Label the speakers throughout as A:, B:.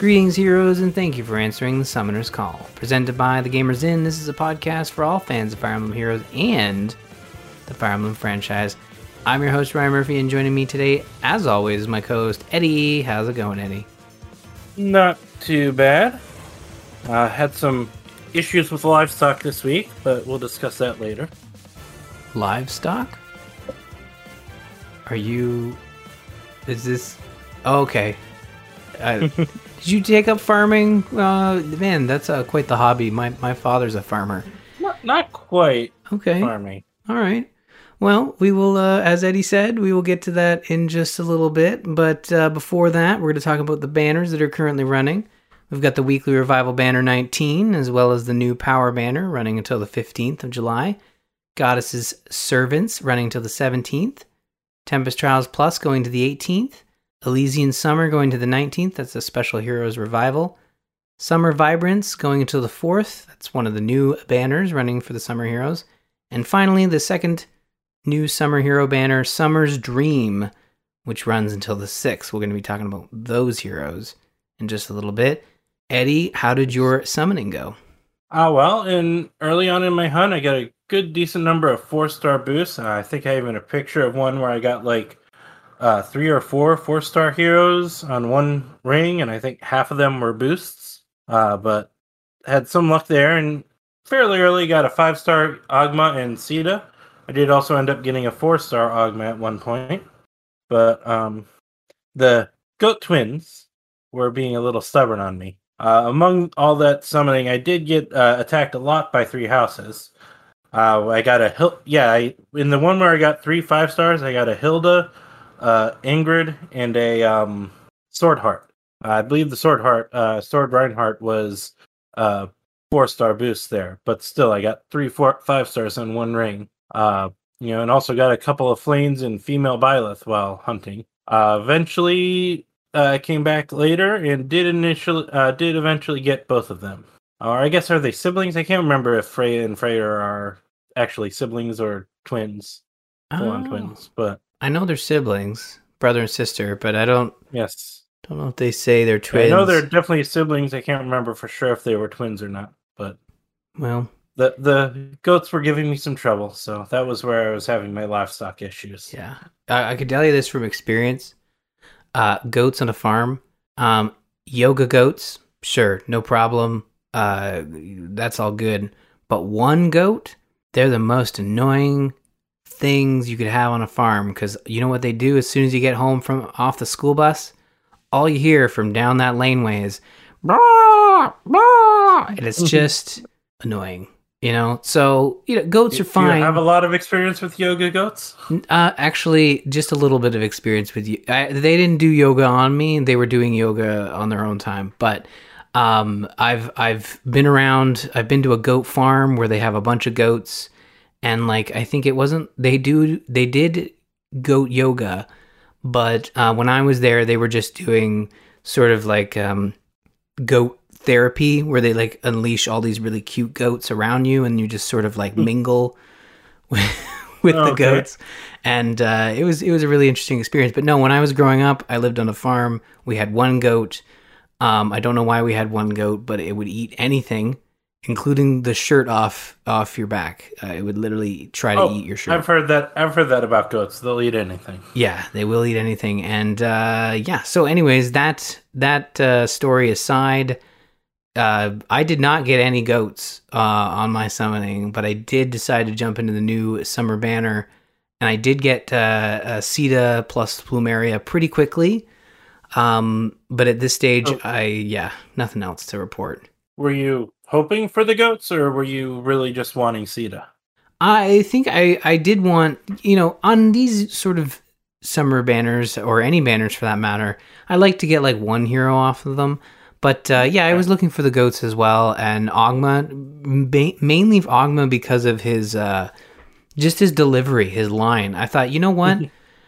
A: Greetings, heroes, and thank you for answering the Summoner's Call. Presented by The Gamers Inn, this is a podcast for all fans of Fire Emblem Heroes and the Fire Emblem franchise. I'm your host, Ryan Murphy, and joining me today, as always, is my co host, Eddie. How's it going, Eddie?
B: Not too bad. Uh, had some issues with livestock this week, but we'll discuss that later.
A: Livestock? Are you. Is this. Oh, okay. Uh, did you take up farming? Uh, man, that's uh, quite the hobby. My, my father's a farmer.
B: Not, not quite
A: Okay.
B: farming.
A: All right. Well, we will, uh, as Eddie said, we will get to that in just a little bit. But uh, before that, we're going to talk about the banners that are currently running. We've got the weekly revival banner 19, as well as the new power banner running until the 15th of July. Goddess's Servants running until the 17th. Tempest Trials Plus going to the 18th. Elysian Summer going to the 19th. That's a special heroes revival. Summer Vibrance going until the 4th. That's one of the new banners running for the Summer Heroes. And finally, the second new Summer Hero banner, Summer's Dream, which runs until the 6th. We're going to be talking about those heroes in just a little bit. Eddie, how did your summoning go?
B: Ah, well, in early on in my hunt, I got a good decent number of four star boosts. Uh, I think I even a picture of one where I got like uh, three or four four star heroes on one ring, and I think half of them were boosts. Uh, but had some luck there, and fairly early got a five star Ogma and Sita. I did also end up getting a four star Ogma at one point, but um, the goat twins were being a little stubborn on me. Uh, among all that summoning, I did get uh, attacked a lot by three houses. Uh, I got a Hil- yeah, I, in the one where I got three five stars, I got a Hilda, uh, Ingrid, and a um, Sword Heart. I believe the Sword Heart, uh, Sword Reinhardt was uh, four star boost there, but still, I got three, four, five stars on one ring. Uh, you know, and also got a couple of Flayns and female Byleth while hunting. Uh, eventually, uh, came back later and did initially uh, did eventually get both of them. Or I guess are they siblings? I can't remember if Freyja and Freyr are actually siblings or twins, full on
A: Oh.
B: twins. But
A: I know they're siblings, brother and sister, but I don't
B: yes,
A: don't know if they say they're twins.
B: I know they're definitely siblings. I can't remember for sure if they were twins or not. But
A: well,
B: the the goats were giving me some trouble, so that was where I was having my livestock issues.
A: Yeah, I, I could tell you this from experience. Uh, goats on a farm, um, yoga goats, sure, no problem. Uh, that's all good. But one goat, they're the most annoying things you could have on a farm because you know what they do as soon as you get home from off the school bus, all you hear from down that laneway is "Blah, blah," and it's just annoying. You know, so you know, goats
B: Do
A: are fine.
B: you have a lot of experience with yoga goats?
A: Uh, actually, just a little bit of experience with you. I, they didn't do yoga on me; they were doing yoga on their own time. But um, I've I've been around. I've been to a goat farm where they have a bunch of goats, and like I think it wasn't they do they did goat yoga, but uh, when I was there, they were just doing sort of like um, goat therapy where they like unleash all these really cute goats around you and you just sort of like mingle with, with the
B: Okay.
A: goats. And uh, it was it was a really interesting experience. But no when i was growing up i lived on a farm. We had one goat. Um, i don't know why we had one goat but it would eat anything including the shirt off off your back uh, it would literally try to eat your shirt
B: Oh, I've heard that. I've heard that about goats. They'll eat anything.
A: yeah, they will eat anything, and uh, yeah. So, anyways, that that uh, story aside, uh, I did not get any goats uh, on my summoning, but I did decide to jump into the new summer banner, and I did get uh, uh, Sita plus Plumeria pretty quickly. Um, but at this stage,
B: Oh.
A: I yeah, nothing else to report.
B: Were you hoping for the goats, or were you really just wanting Sita?
A: I think I, I did want, you know, on these sort of summer banners or any banners for that matter, I like to get like one hero off of them. But uh, yeah, I was looking for the goats as well, and Ogma, ma- mainly Ogma because of his, uh, just his delivery, his line. I thought, you know what,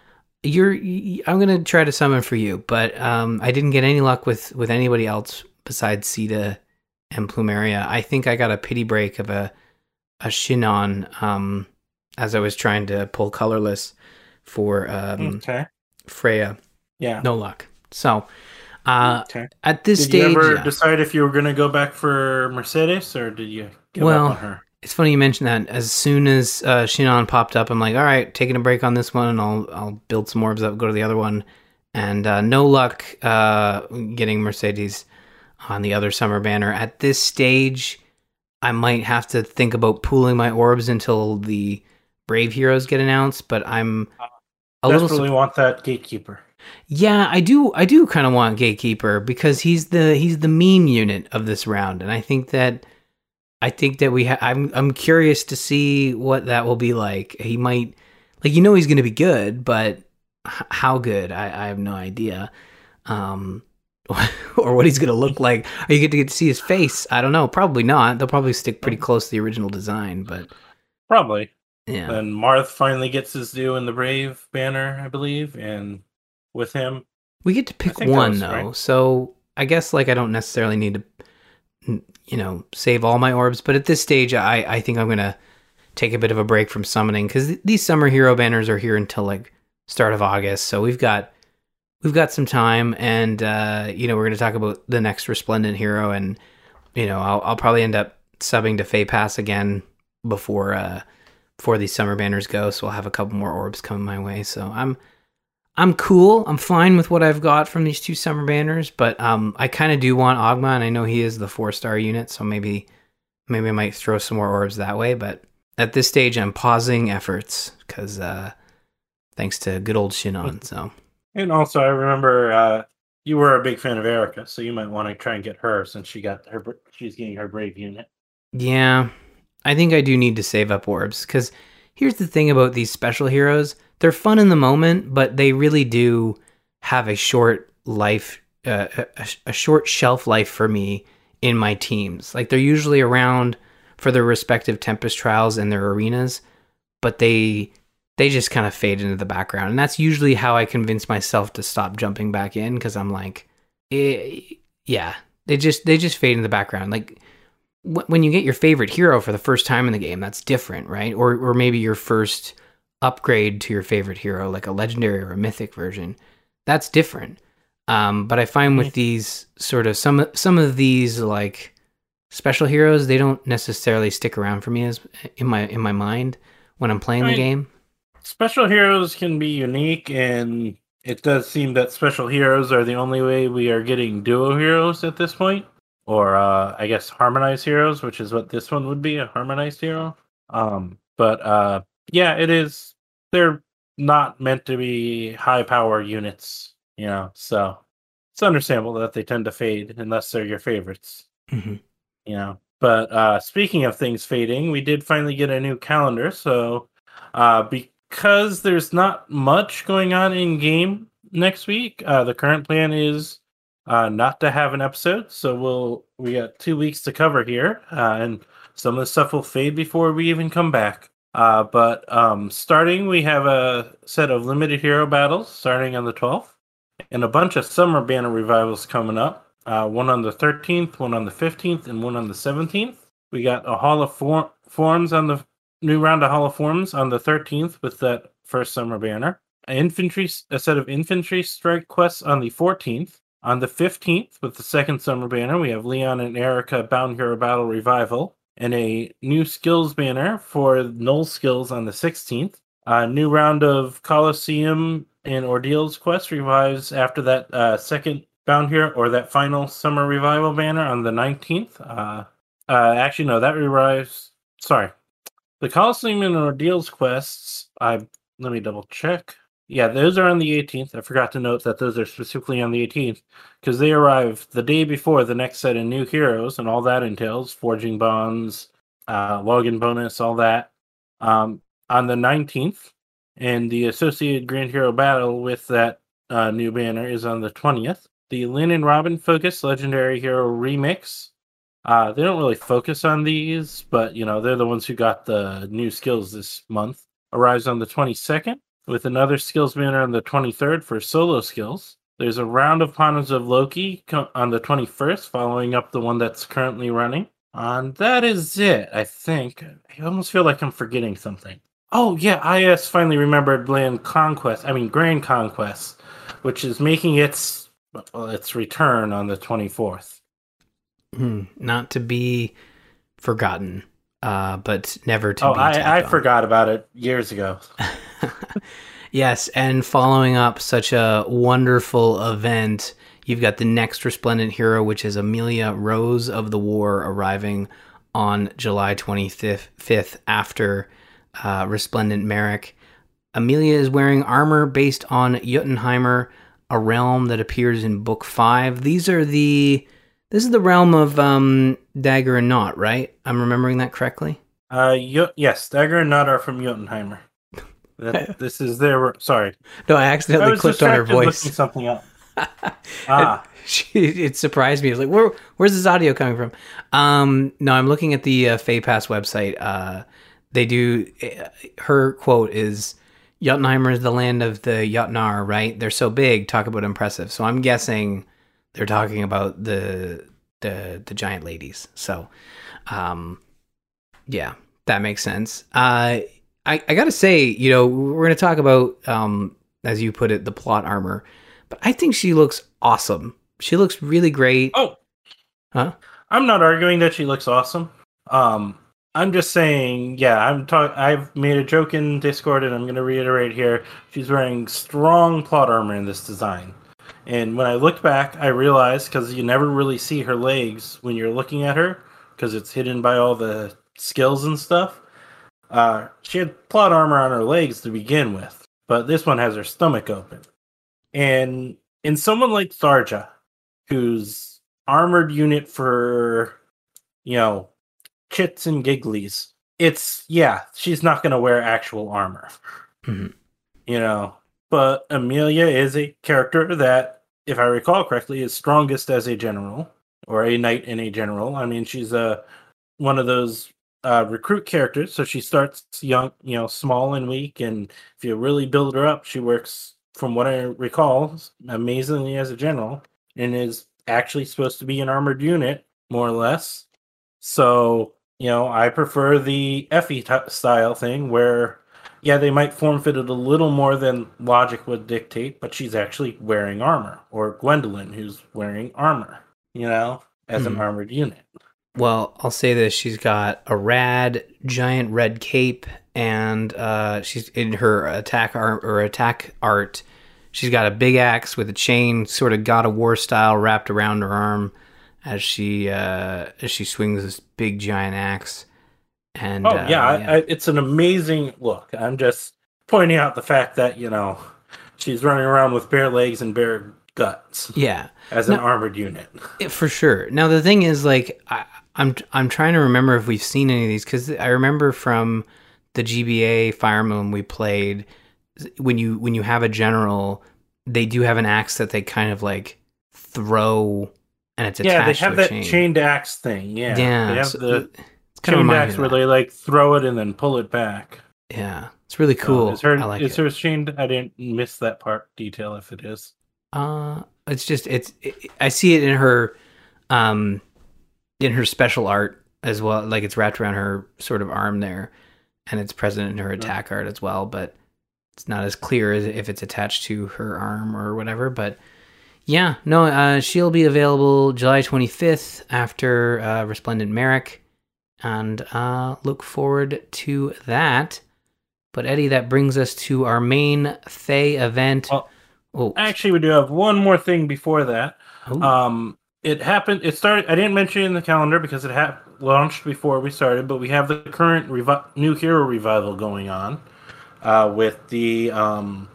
A: you're, I'm gonna try to summon for you, but um, I didn't get any luck with with anybody else besides Sita and Plumeria. I think I got a pity break of a a Shinon um, as I was trying to pull colorless for um,
B: okay.
A: Freyja.
B: Yeah.
A: No luck. So, Uh,
B: Okay.
A: at this
B: Did
A: stage,
B: you ever
A: yeah.
B: decide if you were going to go back for Mercedes or did you give
A: Well,
B: up on her?
A: it's funny you mention that. As soon as uh, Shinon popped up, I'm like, all right, taking a break on this one, and I'll I'll build some orbs up, go to the other one, and uh, no luck uh, getting Mercedes on the other summer banner. At this stage, I might have to think about pooling my orbs until the Brave Heroes get announced, but I'm a little
B: Desperately want that gatekeeper.
A: Yeah, I do. I do kind of want Gatekeeper because he's the he's the meme unit of this round, and I think that I think that we. Ha- I'm I'm curious to see what that will be like. He might, like, you know, he's going to be good, but h- how good? I, I have no idea. Um, or what he's going to look like. Are you get to get to see his face? I don't know. Probably not. They'll probably stick pretty close to the original design, but
B: Probably.
A: yeah.
B: Then Marth finally gets his due in the Brave banner, I believe, and with him,
A: We get to pick one
B: was
A: though,
B: right.
A: so I guess like I don't necessarily need to, you know, save all my orbs. But at this stage, I I think I'm gonna take a bit of a break from summoning because th- these summer hero banners are here until like start of August, so we've got we've got some time, and uh, you know we're gonna talk about the next resplendent hero, and you know I'll I'll probably end up subbing to Feh Pass again before uh before these summer banners go, so I'll have a couple more orbs coming my way. So I'm I'm cool. I'm fine with what I've got from these two summer banners, but um, I kind of do want Ogma, and I know he is the four star unit, so maybe maybe I might throw some more orbs that way. But at this stage, I'm pausing efforts because uh, thanks to good old Shinon. So
B: and also I remember uh, you were a big fan of Eirika, so you might want to try and get her since she got her. She's getting her Brave unit.
A: yeah, I think I do need to save up orbs because here's the thing about these special heroes: they're fun in the moment, but they really do have a short life, uh, a, a short shelf life for me in my teams. Like they're usually around for their respective Tempest trials and their arenas, but they they just kind of fade into the background, and that's usually how I convince myself to stop jumping back in because I'm like, eh, yeah, they just they just fade in the background. Like wh- when you get your favorite hero for the first time in the game, that's different, right? Or or maybe your first upgrade to your favorite hero, like a legendary or a mythic version, that's different. Um, but I find with these sort of some some of these like special heroes, they don't necessarily stick around for me as in my in my mind when I'm playing the game.
B: Special heroes can be unique, and it does seem that special heroes are the only way we are getting duo heroes at this point, or uh, I guess harmonized heroes, which is what this one would be—a harmonized hero. Um, but uh, yeah, it is. They're not meant to be high power units, you know. So it's understandable that they tend to fade unless they're your favorites
A: hmm
B: you know. But uh, speaking of things fading, we did finally get a new calendar. So uh, because there's not much going on in game next week, uh, the current plan is uh, not to have an episode. So we'll we got two weeks to cover here, uh, and some of the stuff will fade before we even come back. Uh, but um, starting, we have a set of limited hero battles starting on the 12th, and a bunch of summer banner revivals coming up uh, one on the 13th, one on the 15th, and one on the 17th. We got a Hall of For- Forms on the new round of Hall of Forms on the 13th with that first summer banner. An infantry, a set of infantry strike quests on the 14th. On the 15th, with the second summer banner, we have Leon and Eirika Bound Hero Battle Revival, and a new skills banner for null skills on the 16th. A new round of Coliseum and Ordeals quest revives after that uh, second bound hero or that final summer revival banner on the 19th. Uh, uh, actually, no, that revives. Sorry, the Coliseum and Ordeals quests. I let me double check. Yeah, those are on the 18th. I forgot to note that those are specifically on the 18th because they arrive the day before the next set of new heroes, and all that entails forging bonds, uh, login bonus, all that. Um, on the 19th, and the associated Grand Hero battle with that uh, new banner is on the 20th. The Lyn and Robin Focus Legendary Hero Remix. Uh, they don't really focus on these, but you know they're the ones who got the new skills this month. Arrives on the 22nd with another skills banner on the 23rd for solo skills. There's a round of Pawns of Loki on the 21st, following up the one that's currently running. And that is it, I think. I almost feel like I'm forgetting something. Oh, yeah, IS finally remembered Land Conquest, I mean, Grand Conquest, which is making its well, its return on the 24th.
A: Hmm, not to be forgotten, uh, but never to
B: Oh,
A: be.
B: I, I
A: on.
B: forgot about it years ago.
A: yes, and following up such a wonderful event, you've got the next resplendent hero, which is Amelia Rose of the War, arriving on July 25th after uh, Resplendent Merric. Amelia is wearing armor based on Jötunheimr, a realm that appears in Book Five. These are the this is the realm of um, Dagr and Nótt, right? I'm remembering that correctly.
B: Uh, Yo- yes, Dagger and Nótt are from Jötunheimr. That, this is their. Sorry,
A: No, I
B: I
A: accidentally
B: was
A: clicked on her voice.
B: something up. ah,
A: she, it surprised me. I was like, Where, "Where's this audio coming from?" Um, no, I'm looking at the uh, Feh Pass website. Uh, they do. Uh, her quote is, "Jötunheimr is the land of the Jotnar, right? They're so big. Talk about impressive." So I'm guessing they're talking about the the the giant ladies. So, um, yeah, that makes sense. Uh, I I gotta say, you know, we're gonna talk about um, as you put it, the plot armor, but I think she looks awesome. She looks really great.
B: oh,
A: Huh?
B: I'm not arguing that she looks awesome. Um, I'm just saying, yeah, I'm talking. I've made a joke in Discord, and I'm going to reiterate here. She's wearing strong plot armor in this design. And when I looked back, I realized because you never really see her legs when you're looking at her, because it's hidden by all the skills and stuff. Uh, she had plot armor on her legs to begin with, but this one has her stomach open. And in someone like Tharja, who's armored unit for, you know, chits and gigglies, it's yeah, she's not gonna wear actual armor.
A: Mhm.
B: You know, but Amelia is a character that, if I recall correctly, is strongest as a general or a knight and a general. I mean, she's a one of those uh, recruit characters, so she starts young, you know, small and weak, and if you really build her up, she works, from what I recall, amazingly as a general, and is actually supposed to be an armored unit, more or less. So, you know, I prefer the Effie t- style thing where, yeah, they might form fit it a little more than logic would dictate, but she's actually wearing armor, or Gwendolyn, who's wearing armor, you know, as an
A: Mhm.
B: armored unit.
A: Well, I'll say this: she's got a rad giant red cape, and uh, she's in her attack art or attack art. She's got a big axe with a chain, sort of God of War style, wrapped around her arm as she uh, as she swings this big giant axe. And
B: Oh
A: uh,
B: yeah, I, I, it's an amazing look. I'm just pointing out the fact that you know she's running around with bare legs and bare guts
A: yeah.
B: as an armored unit.
A: Yeah, for sure. Now the thing is, like, I, I'm I'm trying to remember if we've seen any of these because I remember from the GBA Fire Emblem we played when you when you have a general, they do have an axe that they kind of like throw, and it's a
B: Yeah, they have that
A: chain.
B: chained axe thing. Yeah,
A: yeah,
B: they have
A: so
B: the
A: kind of
B: chained
A: reminds
B: axe
A: me
B: where they like throw it and then pull it back.
A: Yeah, it's really
B: So,
A: cool.
B: is her
A: I like
B: is
A: it.
B: hers chained? I didn't miss that part detail. If it is,
A: Uh, it's just it's it, I see it in her, um, in her special art as well. Like it's wrapped around her sort of arm there, and it's present in her attack art as well. But it's not as clear as if it's attached to her arm or whatever. But yeah, no, uh, she'll be available July twenty fifth after uh, Resplendent Merric, and uh, look forward to that. But Eddie, that brings us to our main Thay event.
B: Well,
A: oh,
B: actually, we do have one more thing before that. Um, it happened. It started. I didn't mention it in the calendar because it had launched before we started. But we have the current revi- new hero revival going on uh, with the um,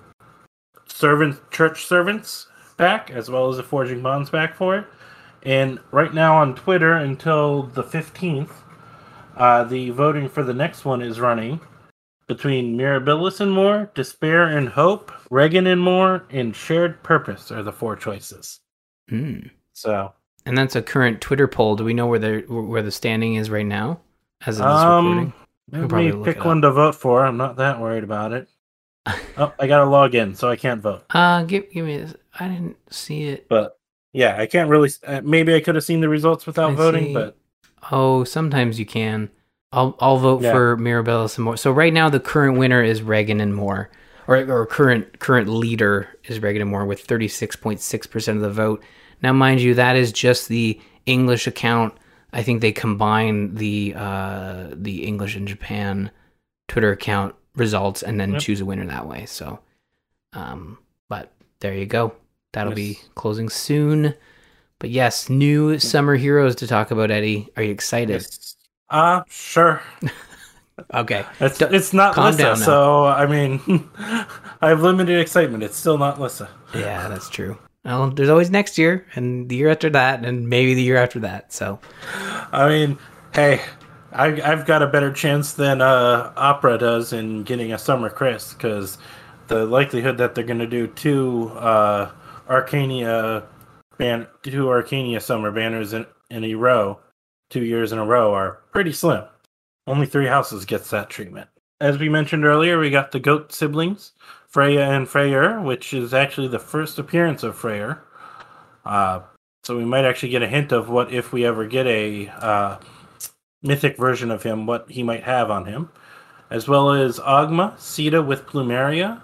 B: servant church servants back, as well as the forging bonds back for it. And right now on Twitter until the fifteenth, uh, the voting for the next one is running between Mirabilis and more, Despair and Hope, Reginn and more, and Shared Purpose are the four choices.
A: Hmm.
B: So
A: And that's a current Twitter poll. Do we know where the where the standing is right now as of this
B: Um,
A: recording?
B: let me pick one to vote for. I'm not that worried about it. oh, I gotta log in, so I can't vote.
A: Uh, give give me. This. I didn't see it.
B: But yeah, I can't really. Uh, maybe I could have seen the results without
A: I
B: voting,
A: see.
B: but
A: Oh, sometimes you can. I'll I'll vote
B: Yeah.
A: for Mirabilis some more. So right now the current winner is Reginn and Moore. or, or current current leader is Reginn and Moore with 36.6% of the vote. Now, mind you, that is just the English account. I think they combine the uh, the English and Japan Twitter account results and then
B: Yep.
A: choose a winner that way. So, um, but there you go. That'll be closing soon. But yes, new summer heroes to talk about. Eddie, are you excited?
B: Uh, sure.
A: Okay,
B: It's, it's not
A: calm
B: Lissa, so I mean, I have limited excitement. It's still not Lissa.
A: yeah, that's true. Well, there's always next year, and the year after that, and maybe the year after that. So,
B: I mean, hey, I, I've got a better chance than uh, Opera does in getting a Summer Chris because the likelihood that they're going to do two uh, Archanea ban two Archanea Summer banners in, in a row, two years in a row, are pretty slim. Only three houses gets that treatment. As we mentioned earlier, we got the goat siblings, Freyja and Freyr, which is actually the first appearance of Freyr. Uh, so we might actually get a hint of what if we ever get a uh, mythic version of him, what he might have on him, as well as Ogma, Sita with Plumeria,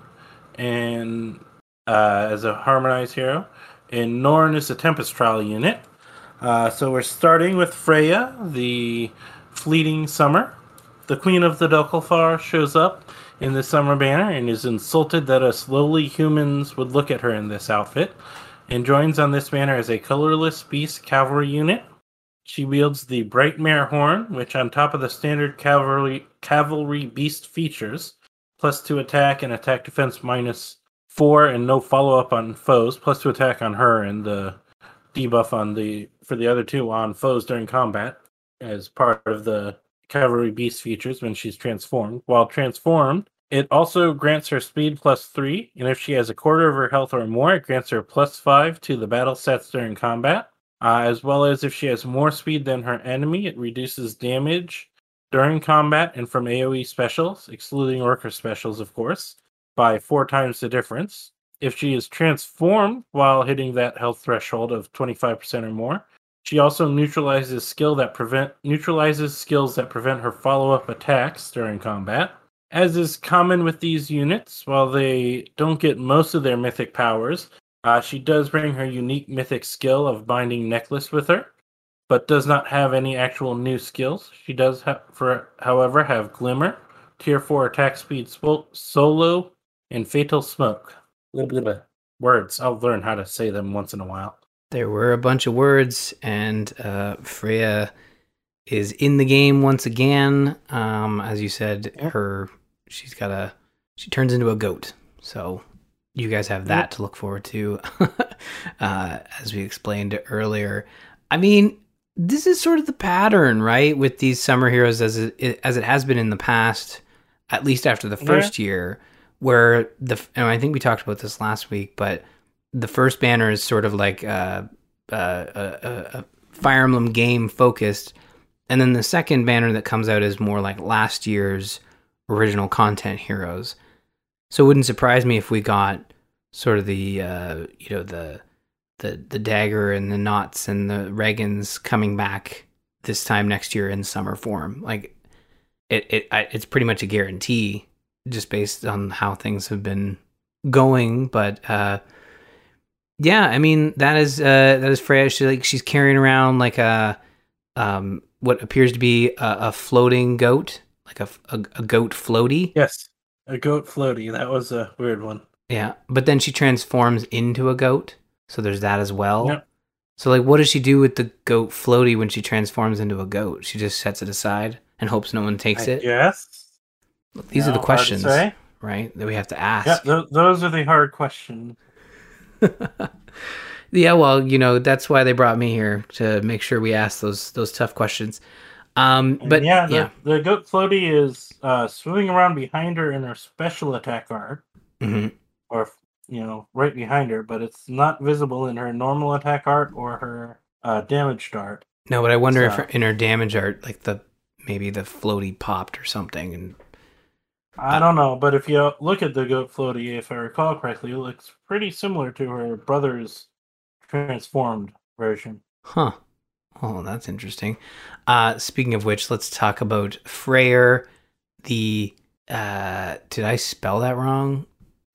B: and uh, as a harmonized hero, and Norn is the Tempest Trial unit. Uh, so we're starting with Freyja, the fleeting summer. The Queen of the Dökkálfar shows up in the summer banner and is insulted that us lowly humans would look at her in this outfit, and joins on this banner as a colorless beast cavalry unit. She wields the Bright Mare Horn, which, on top of the standard cavalry cavalry beast features, plus two attack and attack defense minus four, and no follow up on foes, plus two attack on her, and the debuff on the for the other two on foes during combat as part of the cavalry beast features when she's transformed. While transformed, it also grants her speed plus three, and if she has a quarter of her health or more, it grants her plus five to the battle stats during combat. Uh, as well as if she has more speed than her enemy, it reduces damage during combat and from AoE specials, excluding Orca specials, of course, by four times the difference. If she is transformed while hitting that health threshold of 25% or more, she also neutralizes skill that prevent neutralizes skills that prevent her follow-up attacks during combat. As is common with these units, while they don't get most of their mythic powers, uh, she does bring her unique mythic skill of binding necklace with her, but does not have any actual new skills. She does, ha- for however, have glimmer, tier four attack speed, solo, and fatal smoke. Little bit of words. I'll learn how to say them once in a while.
A: there were a bunch of words, and uh, Freyja is in the game once again. Um, as you said,
B: Yep.
A: her she's got a she turns into a goat. So you guys have that
B: Yep.
A: to look forward to, uh, as we explained earlier. I mean, this is sort of the pattern, right, with these summer heroes as it as it has been in the past, at least after the
B: Yeah.
A: first year, where the and I think we talked about this last week, but the first banner is sort of like uh, a, a, a Fire Emblem game focused, and then the second banner that comes out is more like last year's original content heroes. So it wouldn't surprise me if we got sort of the uh, you know the the the dagger and the knots and the Reginns coming back this time next year in summer form. Like it it I, it's pretty much a guarantee just based on how things have been going, but uh yeah, I mean that is uh that is Freyja. She like she's carrying around like a um what appears to be a, a floating goat, like a, a a goat floaty.
B: Yes, a goat floaty. That was a weird one.
A: Yeah, but then she transforms into a goat, so there's that as well.
B: Yep.
A: So like, what does she do with the goat floaty when she transforms into a goat? She just sets it aside and hopes no one takes it.
B: Yes.
A: These are the questions, right, that we have to ask.
B: Yeah, th- those are the hard questions.
A: yeah, well, you know that's why they brought me here to make sure we ask those those tough questions. Um,
B: And
A: but
B: yeah,
A: yeah,
B: the, the goat floaty is uh, swimming around behind her in her special attack guard,
A: Mhm.
B: or you know, right behind her, but it's not visible in her normal attack art or her uh, damage dart.
A: no, but I wonder
B: So-
A: if in her damage art, like the maybe the floaty popped or something, and
B: I don't know, but if you look at the goat floaty, if I recall correctly, it looks pretty similar to her brother's transformed version.
A: Huh. Oh, that's interesting. Uh, speaking of which, let's talk about Freyr. The uh, did I spell that wrong?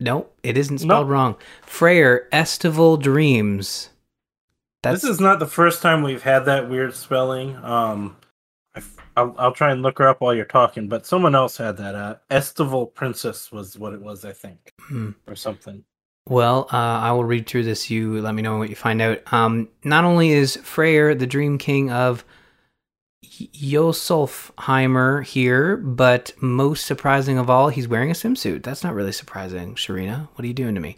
A: Nope, it isn't spelled nope. wrong. Freyr Estival Dreams.
B: That's... This is not the first time we've had that weird spelling. Um, I'll, I'll try and look her up while you're talking, but someone else had that. Uh, Estival Princess was what it was, I think, hmm. or something.
A: Well, uh, I will read through this. You let me know what you find out. Um, not only is Freyr the Dream King of Ljósálfheimr here, but most surprising of all, he's wearing a swimsuit. That's not really surprising, Sharena. What are you doing to me?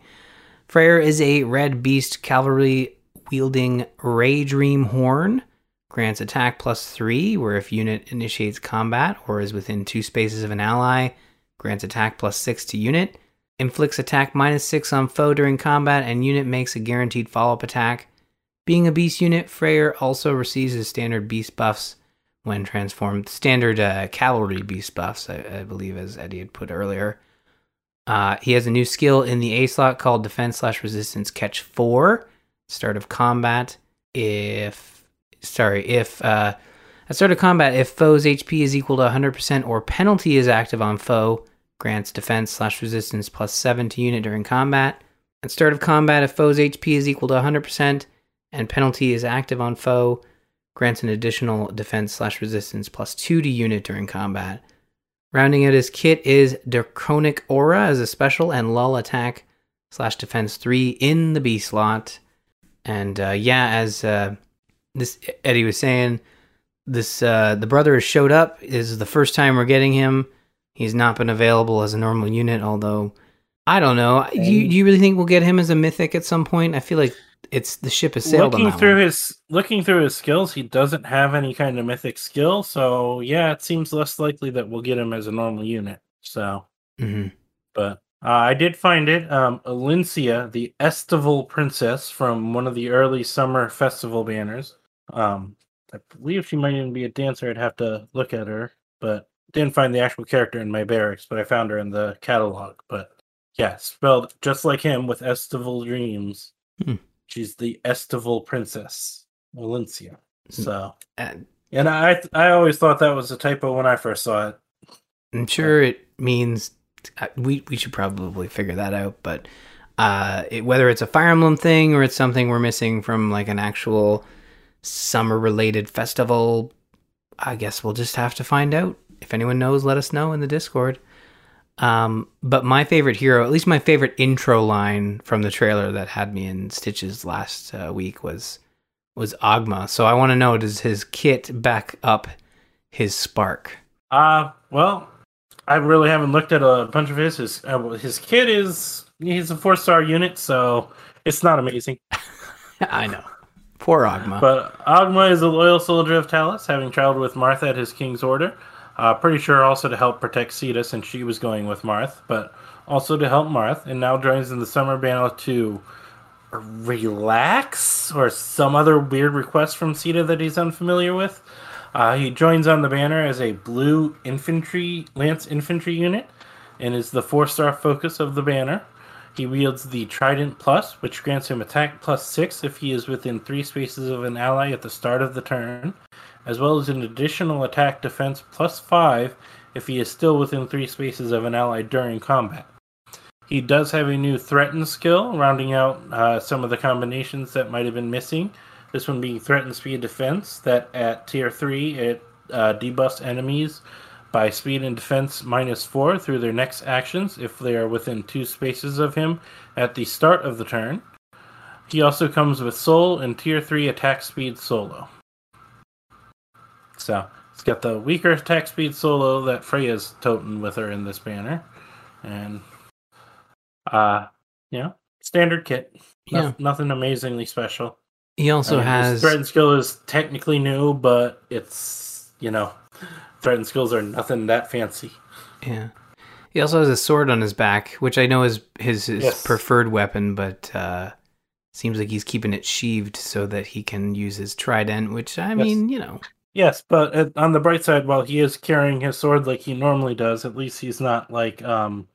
A: Freyr is a red beast cavalry wielding Ray Dream Horn. Grants attack plus three, where if unit initiates combat or is within two spaces of an ally, grants attack plus six to unit. Inflicts attack minus six on foe during combat, and unit makes a guaranteed follow up attack. Being a beast unit, Freyr also receives his standard beast buffs when transformed. Standard uh, cavalry beast buffs, I, I, believe, as Eddie had put earlier. Uh, he has a new skill in the A slot called Defense slash Resistance Catch 4. Start of combat. If, sorry, if, uh, at start of combat, if foe's HP is equal to 100% or penalty is active on foe, grants defense slash resistance plus 7 to unit during combat. At start of combat, if foe's HP is equal to 100% and penalty is active on foe, grants an additional defense slash resistance plus 2 to unit during combat. Rounding out his kit is Draconic Aura as a special and Lull attack slash defense 3 in the B slot. And uh, yeah, as uh, this Eddie was saying, this uh, the brother has showed up. This is the first time we're getting him. He's not been available as a normal unit, although I don't know. Do you, do you really think we'll get him as a mythic at some point? I feel like it's the ship has sailed.
B: Looking through one. his looking through his skills, he doesn't have any kind of mythic skill. So yeah, it seems less likely that we'll get him as a normal unit. So, mm-hmm. but uh, I did find it. Um, Elincia, the Estival Princess from one of the early summer festival banners. Um, I believe she might even be a dancer. I'd have to look at her, but didn't find the actual character in my barracks. But I found her in the catalog. But yeah, spelled just like him with Estival Dreams. Hmm. She's the Estival Princess, Valencia. Hmm. So, and, and I I always thought that was a typo when I first saw it.
A: I'm sure it means uh, we we should probably figure that out, but uh, it, whether it's a Fire Emblem thing or it's something we're missing from like an actual summer related festival, I guess we'll just have to find out. If anyone knows, let us know in the Discord. Um, but my favorite hero, at least my favorite intro line from the trailer that had me in stitches last uh, week was was Ogma. So I want to know does his kit back up his spark?
B: Uh, well, I really haven't looked at a bunch of his. His, uh, his kit is he's a four star unit, so it's not amazing.
A: I know. Poor Ogma.
B: But Ogma is a loyal soldier of Talys, having traveled with Marth at his king's order. Uh, pretty sure also to help protect Sita since she was going with Marth, but also to help Marth, and now joins in the summer banner to relax or some other weird request from Sita that he's unfamiliar with. Uh, he joins on the banner as a blue infantry lance infantry unit and is the four star focus of the banner. He wields the Trident Plus, which grants him attack plus six if he is within three spaces of an ally at the start of the turn, as well as an additional attack defense plus 5 if he is still within 3 spaces of an ally during combat. He does have a new threaten skill, rounding out uh, some of the combinations that might have been missing. This one being threaten speed defense, that at tier 3 it uh, debuffs enemies by speed and defense minus 4 through their next actions if they are within 2 spaces of him at the start of the turn. He also comes with Soul and tier 3 attack speed solo. So it's got the weaker attack speed solo that Freyja's toting with her in this banner, and uh, yeah, standard kit. Yeah, nothing amazingly special.
A: He also I mean, has
B: threat and skill is technically new, but it's you know, threat and skills are nothing that fancy.
A: Yeah. He also has a sword on his back, which I know is his, his yes. preferred weapon, but uh, seems like he's keeping it sheathed so that he can use his trident, which I yes. mean, you know,
B: Yes, but on the bright side, while he is carrying his sword like he normally does, at least he's not like um,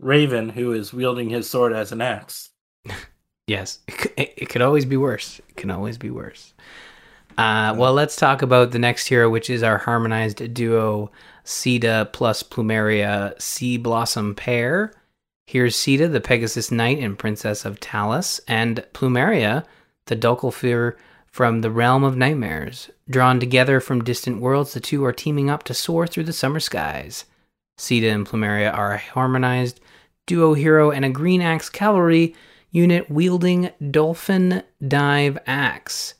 B: Raven, who is wielding his sword as an axe.
A: yes, it, it, could always be worse. It can always be worse. Uh, well, let's talk about the next hero, which is our harmonized duo Sita plus Plumeria Sea Blossom pair. Here's Sita, the Pegasus Knight and Princess of Talys, and Plumeria, the Dökkálfar from the Realm of Nightmares. Drawn together from distant worlds, the two are teaming up to soar through the summer skies. Sita and Plumeria are a harmonized duo hero and a Green Axe Cavalry unit wielding Dolphin Dive Axe.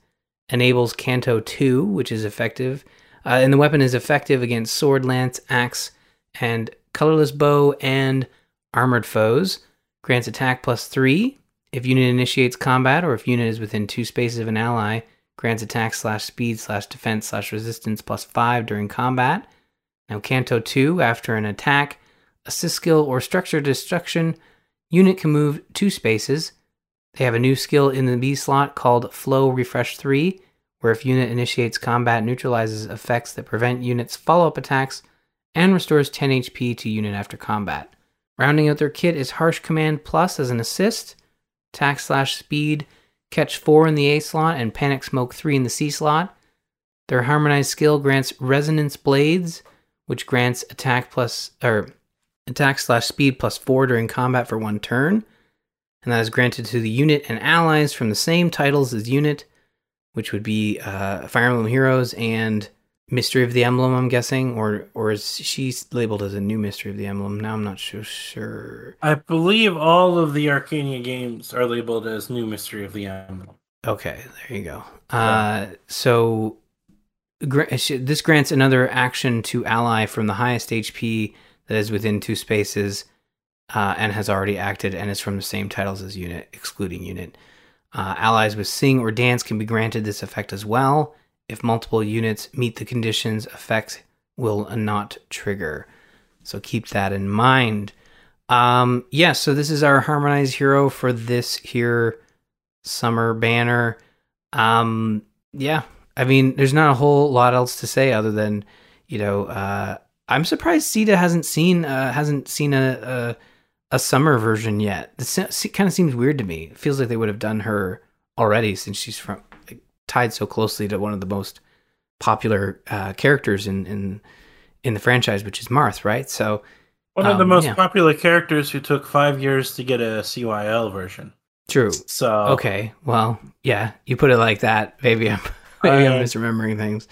A: Enables Canto 2, which is effective, uh, and the weapon is effective against sword, lance, axe, and colorless bow and armored foes. Grants attack plus 3 if unit initiates combat or if unit is within two spaces of an ally. Grants attack slash speed slash defense slash resistance plus 5 during combat. Now, Canto 2, after an attack, assist skill, or structure destruction, unit can move two spaces. They have a new skill in the B slot called Flow Refresh 3, where if unit initiates combat, neutralizes effects that prevent units' follow up attacks and restores 10 HP to unit after combat. Rounding out their kit is Harsh Command Plus as an assist, Attack slash Speed, Catch 4 in the A slot, and Panic Smoke 3 in the C slot. Their harmonized skill grants Resonance Blades, which grants attack plus or attack slash speed plus four during combat for one turn, and that is granted to the unit and allies from the same titles as unit, which would be uh, Fire Emblem Heroes and Mystery of the Emblem. I'm guessing, or or is she labeled as a new Mystery of the Emblem? Now I'm not so sure.
B: I believe all of the Archanea games are labeled as New Mystery of the Emblem.
A: Okay, there you go. Uh, so this grants another action to ally from the highest HP that is within two spaces uh, and has already acted and is from the same titles as unit, excluding unit. Uh, allies with sing or dance can be granted this effect as well. If multiple units meet the conditions, effects will not trigger. So keep that in mind. Um, yeah, so this is our harmonized hero for this here summer banner. Um, yeah, I mean, there's not a whole lot else to say other than, you know, uh, I'm surprised Sita hasn't seen uh, hasn't seen a, a, a summer version yet. This kind of seems weird to me. It feels like they would have done her already since she's from like, tied so closely to one of the most popular uh, characters in, in in the franchise, which is Marth, right? So
B: one of um, the most yeah. popular characters who took five years to get a CYL version.
A: True.
B: So
A: okay, well, yeah, you put it like that. Maybe I'm Maybe I, I'm misremembering things.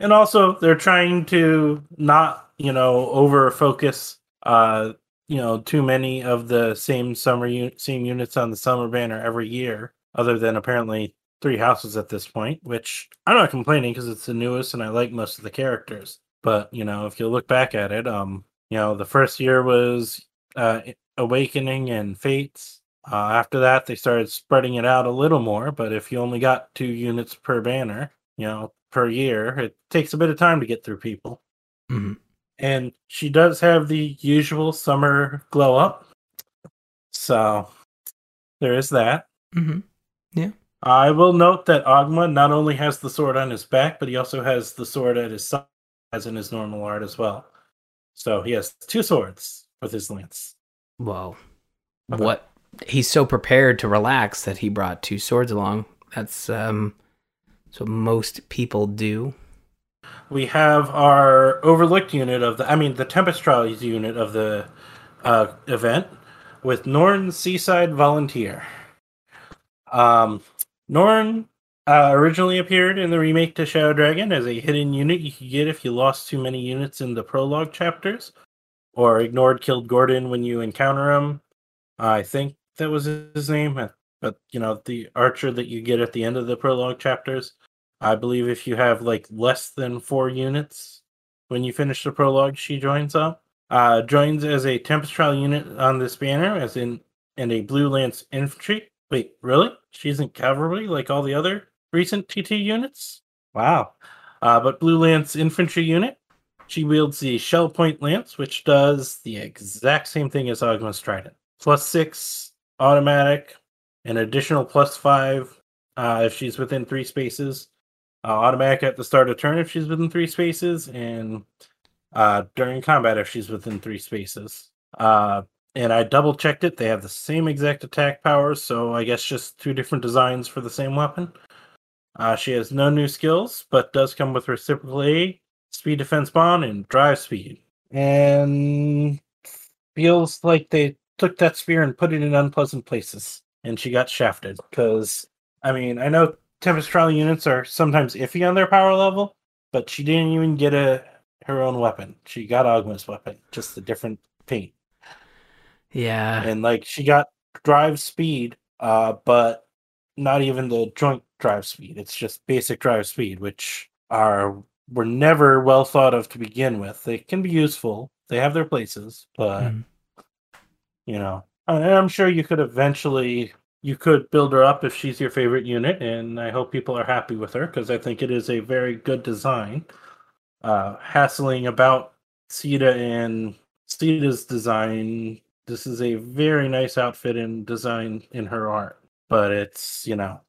B: And also, they're trying to not, you know, over focus, uh, you know, too many of the same summer un- same units on the summer banner every year, other than apparently three houses at this point. Which I'm not complaining because it's the newest and I like most of the characters. But you know, if you look back at it, um, you know, the first year was uh, Awakening and Fates. Uh, after that, they started spreading it out a little more. But if you only got two units per banner, you know, per year, it takes a bit of time to get through people.
A: Mm-hmm.
B: And she does have the usual summer glow up. So there is that.
A: Mm-hmm. Yeah.
B: I will note that Ogma not only has the sword on his back, but he also has the sword at his side, as in his normal art as well. So he has two swords with his lance.
A: Whoa. Okay. What he's so prepared to relax that he brought two swords along. That's um, so most people do.
B: We have our overlooked unit of the, I mean, the Tempest Trials unit of the uh, event with Norn Seaside Volunteer. Um, Norn uh, originally appeared in the remake to Shadow Dragon as a hidden unit you could get if you lost too many units in the prologue chapters or ignored killed Gordon when you encounter him. I think that was his name, but you know the archer that you get at the end of the prologue chapters. I believe if you have like less than four units when you finish the prologue, she joins up. Uh, joins as a Tempest Trial unit on this banner, as in in a Blue Lance infantry. Wait, really? She isn't cavalry like all the other recent TT units? Wow. Uh, but Blue Lance infantry unit. She wields the Shell Point Lance, which does the exact same thing as Ogma's Trident. Plus six automatic, an additional plus five uh, if she's within three spaces, uh, automatic at the start of turn if she's within three spaces, and uh, during combat if she's within three spaces. Uh, and I double checked it; they have the same exact attack powers, so I guess just two different designs for the same weapon. Uh, she has no new skills, but does come with reciprocal A, speed defense bond, and drive speed. And feels like they took that spear and put it in unpleasant places, and she got shafted. Because I mean, I know Tempest Trial units are sometimes iffy on their power level, but she didn't even get a her own weapon. She got Ogma's weapon, just a different paint.
A: Yeah.
B: And like she got drive speed, uh, but not even the joint drive speed. It's just basic drive speed, which are were never well thought of to begin with. They can be useful. They have their places, but
A: Mhm.
B: you know, and I'm sure you could eventually you could build her up if she's your favorite unit, and I hope people are happy with her because I think it is a very good design. Uh, hassling about Shiida and Shiida's design. This is a very nice outfit and design in her art, but it's you know,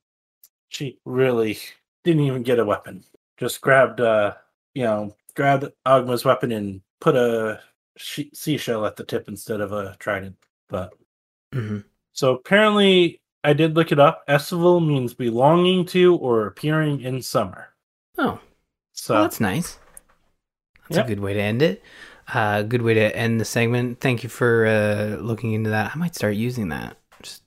B: she really didn't even get a weapon. Just grabbed, uh, you know, grabbed Ogma's weapon and put a she- seashell at the tip instead of a trident. But
A: Mhm.
B: So apparently, I did look it up. Estival means belonging to or appearing in summer.
A: Oh,
B: So
A: well, that's nice. That's
B: Yep.
A: a good way to end it. Uh, good way to end the segment. Thank you for uh, looking into that. I might start using that. Just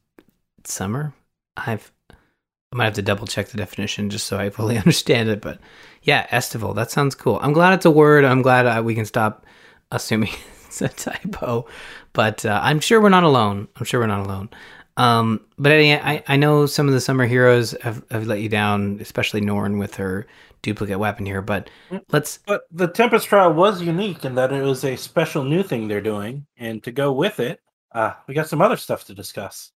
A: summer. I've I might have to double check the definition just so I fully understand it. But yeah, estival. That sounds cool. I'm glad it's a word. I'm glad uh, we can stop assuming it's a typo. But uh, I'm sure we're not alone. I'm sure we're not alone. Um, but I, I know some of the summer heroes have, have let you down, especially Norne with her duplicate weapon here. But let's
B: But the Tempest trial was unique in that it was a special new thing they're doing, and to go with it, uh, we got some other stuff to discuss.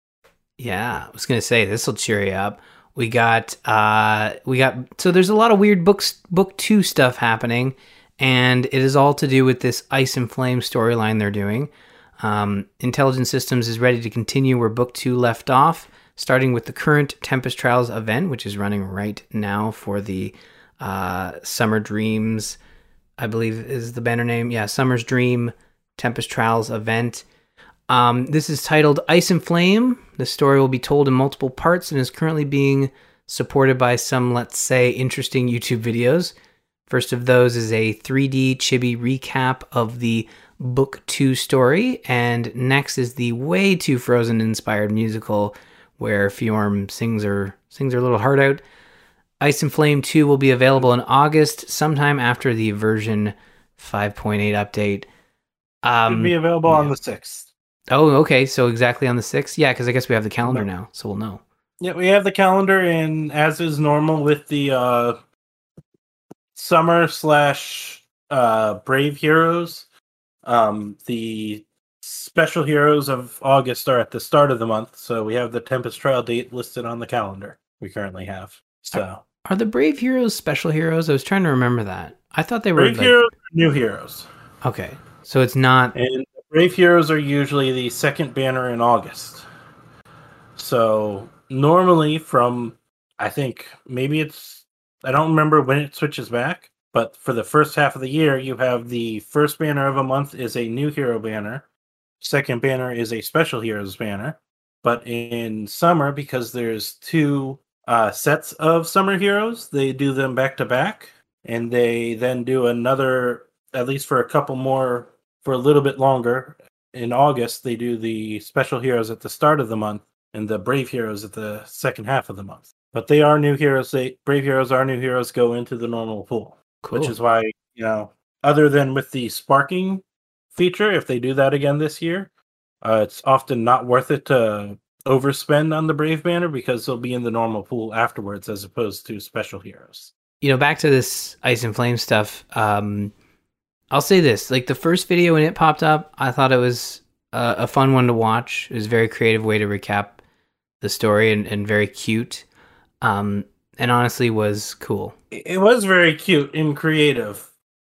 A: Yeah, I was gonna say this will cheer you up. We got uh we got so there's a lot of weird books book two stuff happening, and it is all to do with this Ice and Flame storyline they're doing. Um, Intelligent Systems is ready to continue where book two left off, starting with the current Tempest Trials event, which is running right now for the uh, Summer Dreams, I believe is the banner name. Yeah, Summer's Dream Tempest Trials event. Um, this is titled Ice and Flame. The story will be told in multiple parts and is currently being supported by some, let's say, interesting YouTube videos. First of those is a 3D chibi recap of the book two story, and next is the way too Frozen inspired musical where Fjorm sings her sings her little heart out. Ice and Flame 2 will be available in August, sometime after the version 5.8 update.
B: Should be
A: Um,
B: available on the sixth.
A: oh, okay. So exactly on the 6th? Yeah, because I guess we have the calendar now, so we'll know.
B: Yeah, we have the calendar, and as is normal with the uh, summer slash uh, brave heroes, um, the special heroes of August are at the start of the month. So we have the Tempest Trial date listed on the calendar. We currently have. So
A: Are the Brave Heroes special heroes? I was trying to remember that. I thought they were.
B: brave heroes, are new heroes,
A: Okay. So it's not.
B: and brave heroes are usually the second banner in August. So normally from I think maybe it's I don't remember when it switches back, but for the first half of the year you have the first banner of a month is a new hero banner. Second banner is a special heroes banner. But in summer because there's two uh, sets of summer heroes, they do them back to back and they then do another at least for a couple more for a little bit longer in August they do the special heroes at the start of the month and the brave heroes at the second half of the month. But they are new heroes. They brave heroes are new heroes go into the normal pool,
A: Cool.
B: which is why you know, other than with the sparking feature, if they do that again this year, uh, it's often not worth it to overspend on the brave banner because they'll be in the normal pool afterwards, as opposed to special heroes.
A: you know, back to this Ice and Flame stuff. Um, I'll say this: like the first video when it popped up, I thought it was a, a fun one to watch. It was a very creative way to recap the story and, and very cute. Um, and honestly, was cool.
B: It was very cute and creative.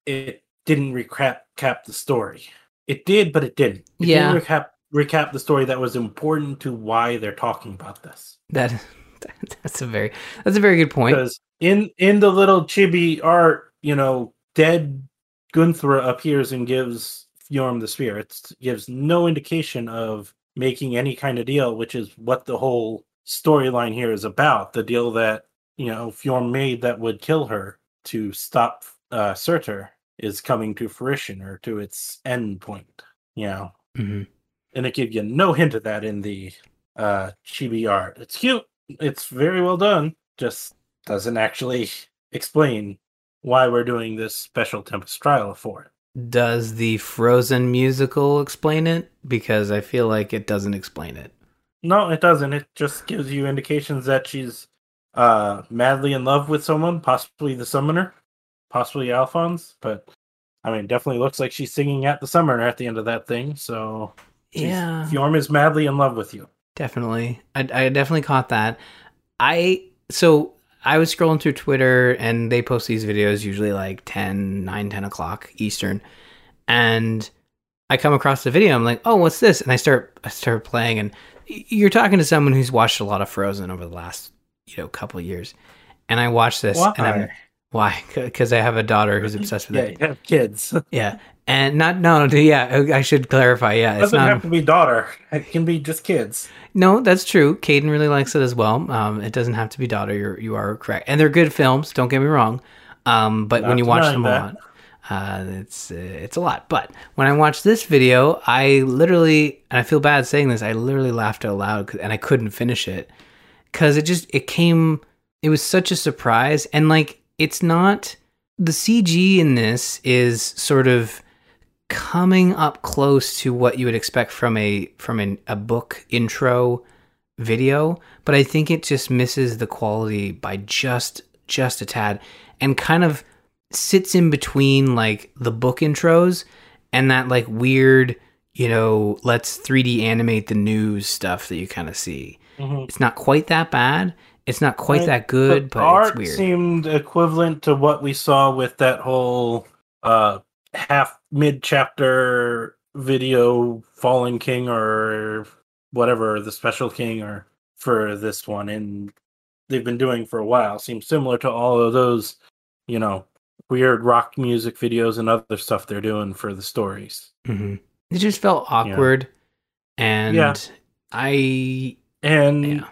B: It didn't recap cap the story. It did, but it didn't. It
A: Yeah.
B: didn't recap recap the story that was important to why they're talking about this.
A: That that's a very that's a very good point.
B: Because in in the little chibi art, you know, dead Gunnthrá appears and gives Fjorm the spear. It gives no indication of making any kind of deal, which is what the whole storyline here is about. The deal that you know Fjorm made that would kill her to stop uh, Surtur is coming to fruition or to its end point. You know,
A: hmm
B: and it gives you no hint of that in the uh chibi art. It's cute. It's very well done. Just doesn't actually explain why we're doing this special Tempest trial for it.
A: Does the Frozen musical explain it? Because I feel like it doesn't explain it.
B: No, it doesn't. It just gives you indications that she's uh madly in love with someone, possibly the summoner, possibly Alphonse, but I mean definitely looks like she's singing at the summoner at the end of that thing, so
A: Yeah.
B: Fjorm is madly in love with you.
A: Definitely. I, I definitely caught that. I so I was scrolling through Twitter and they post these videos usually like 10, 9, 10 o'clock Eastern. And I come across the video. I'm like, oh, what's this? And I start I start playing and you're talking to someone who's watched a lot of Frozen over the last, you know, couple of years. And I watched this and I'm why? Because I have a daughter who's obsessed with
B: Yeah,
A: it.
B: you have kids.
A: Yeah. And not no, yeah, I should clarify. Yeah, it
B: doesn't
A: not
B: have to be daughter. It can be just kids.
A: No, that's true. Caden really likes it as well. Um, it doesn't have to be daughter. You're you are correct, and they're good films. Don't get me wrong. Um, but when you watch them a lot, uh, it's uh, it's a lot. But when I watched this video, I literally, and I feel bad saying this, I literally laughed out loud and I couldn't finish it because it just it came. It was such a surprise, and like it's not the CG in this is sort of coming up close to what you would expect from a from an, a book intro video but i think it just misses the quality by just just a tad and kind of sits in between like the book intros and that like weird you know let's 3d animate the news stuff that you kind of see.
B: Mhm.
A: it's not quite that bad. It's not quite that good but
B: art
A: it's weird.
B: seemed equivalent to what we saw with that whole uh half mid chapter video fallen king or whatever the special king or for this one and they've been doing for a while seems similar to all of those you know weird rock music videos and other stuff they're doing for the stories
A: hmm it just felt awkward and
B: Yeah.
A: i
B: and
A: yeah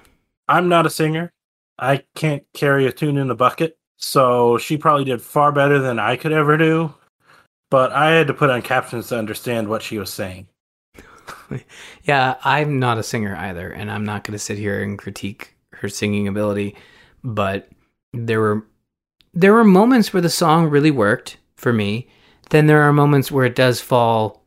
B: I'm not a singer. I can't carry a tune in a bucket. So she probably did far better than I could ever do. But I had to put on captions to understand what she was saying.
A: Yeah, I'm not a singer either, and I'm not going to sit here and critique her singing ability, but there were there were moments where the song really worked for me. Then there are moments where it does fall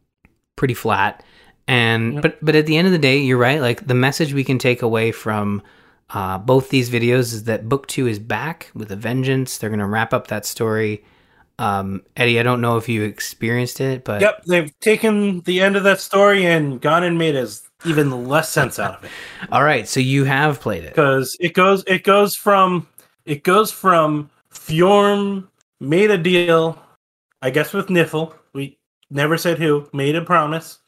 A: pretty flat. And
B: Yep.
A: but but at the end of the day, you're right. Like the message we can take away from uh, both these videos is that book two is back with a vengeance. They're going to wrap up that story. Um, Eddie, I don't know if you experienced it, but
B: Yep, they've taken the end of that story and gone and made as even less sense out of it.
A: all right. So you have played it.
B: Because it goes it goes from it goes from Fjorm made a deal, I guess with Nifl. We never said who, made a promise,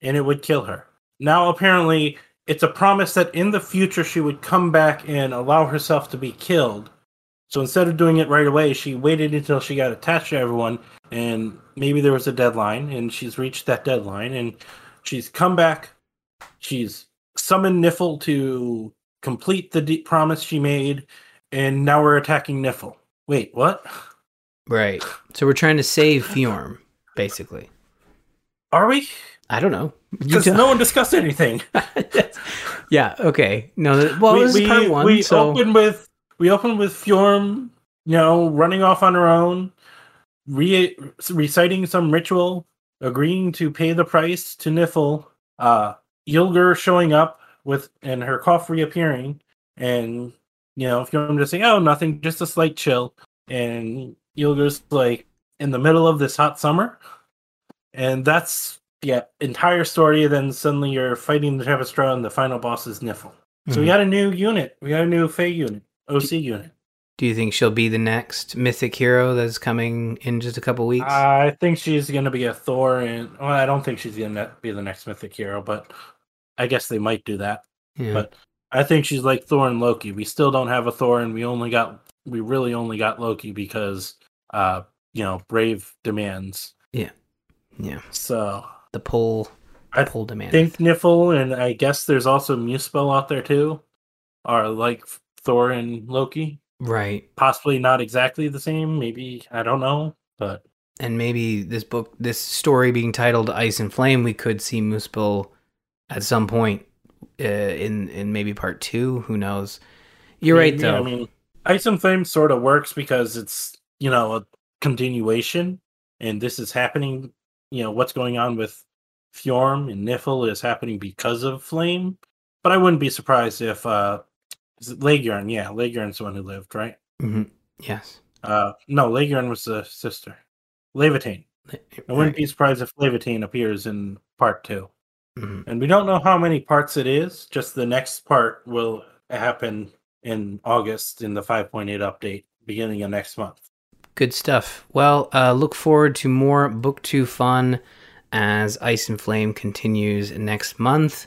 B: and it would kill her. Now apparently it's a promise that in the future she would come back and allow herself to be killed. So instead of doing it right away, she waited until she got attached to everyone, and maybe there was a deadline, and she's reached that deadline, and she's come back. She's summoned Nifl to complete the promise she made, and now we're attacking Nifl. Wait, what?
A: Right. So we're trying to save Fjorm, basically.
B: Are we?
A: I don't know.
B: Because no one discussed anything.
A: yeah. Okay. No. Well, this is part one.
B: we
A: so
B: opened with we opened with Fjorm, you know, running off on her own, re- reciting some ritual, agreeing to pay the price to Nifl, uh, Ylgr showing up with and her cough reappearing, and you know, Fjorm just saying, "Oh, nothing, just a slight chill," and you'll just like in the middle of this hot summer, and that's yeah, entire story. Then suddenly you're fighting the Tempestra, and the final boss is Nifl. So we
A: Mhm.
B: got a new unit. We got a new Fey unit, OC unit.
A: do you think she'll be the next mythic hero that's coming in just a couple weeks?
B: I think she's going to be a Thor, and well, I don't think she's going to be the next mythic hero, but I guess they might do that.
A: yeah.
B: But I think she's like Thor and Loki. We still don't have a Thor, and we only got we really only got Loki because uh you know Brave demands.
A: yeah. Yeah.
B: So
A: The pull.
B: I
A: pull demand.
B: think Nifl, and I guess there's also Muspell out there too, are like Thor and Loki.
A: right.
B: Possibly not exactly the same. Maybe I don't know, but
A: And maybe this book, this story being titled Ice and Flame, we could see Muspell at some point uh, in in maybe part two. Who knows? You're right
B: Yeah,
A: though.
B: I mean, Ice and Flame sort of works because it's you know a continuation, and this is happening. You know what's going on with Fjorm and Nifl is happening because of Flame. But I wouldn't be surprised if uh, is it? Yeah, Laegjarn's the one who lived, right?
A: Mhm. Yes.
B: Uh, no, Leguern was the sister. Laevatein. I wouldn't
A: Right.
B: be surprised if Laevatein appears in part two.
A: Mhm.
B: And we don't know how many parts it is. Just the next part will happen in August in the 5.8 update, beginning of next month.
A: Good stuff. Well, uh, look forward to more Book 2 fun as Ice and Flame continues next month.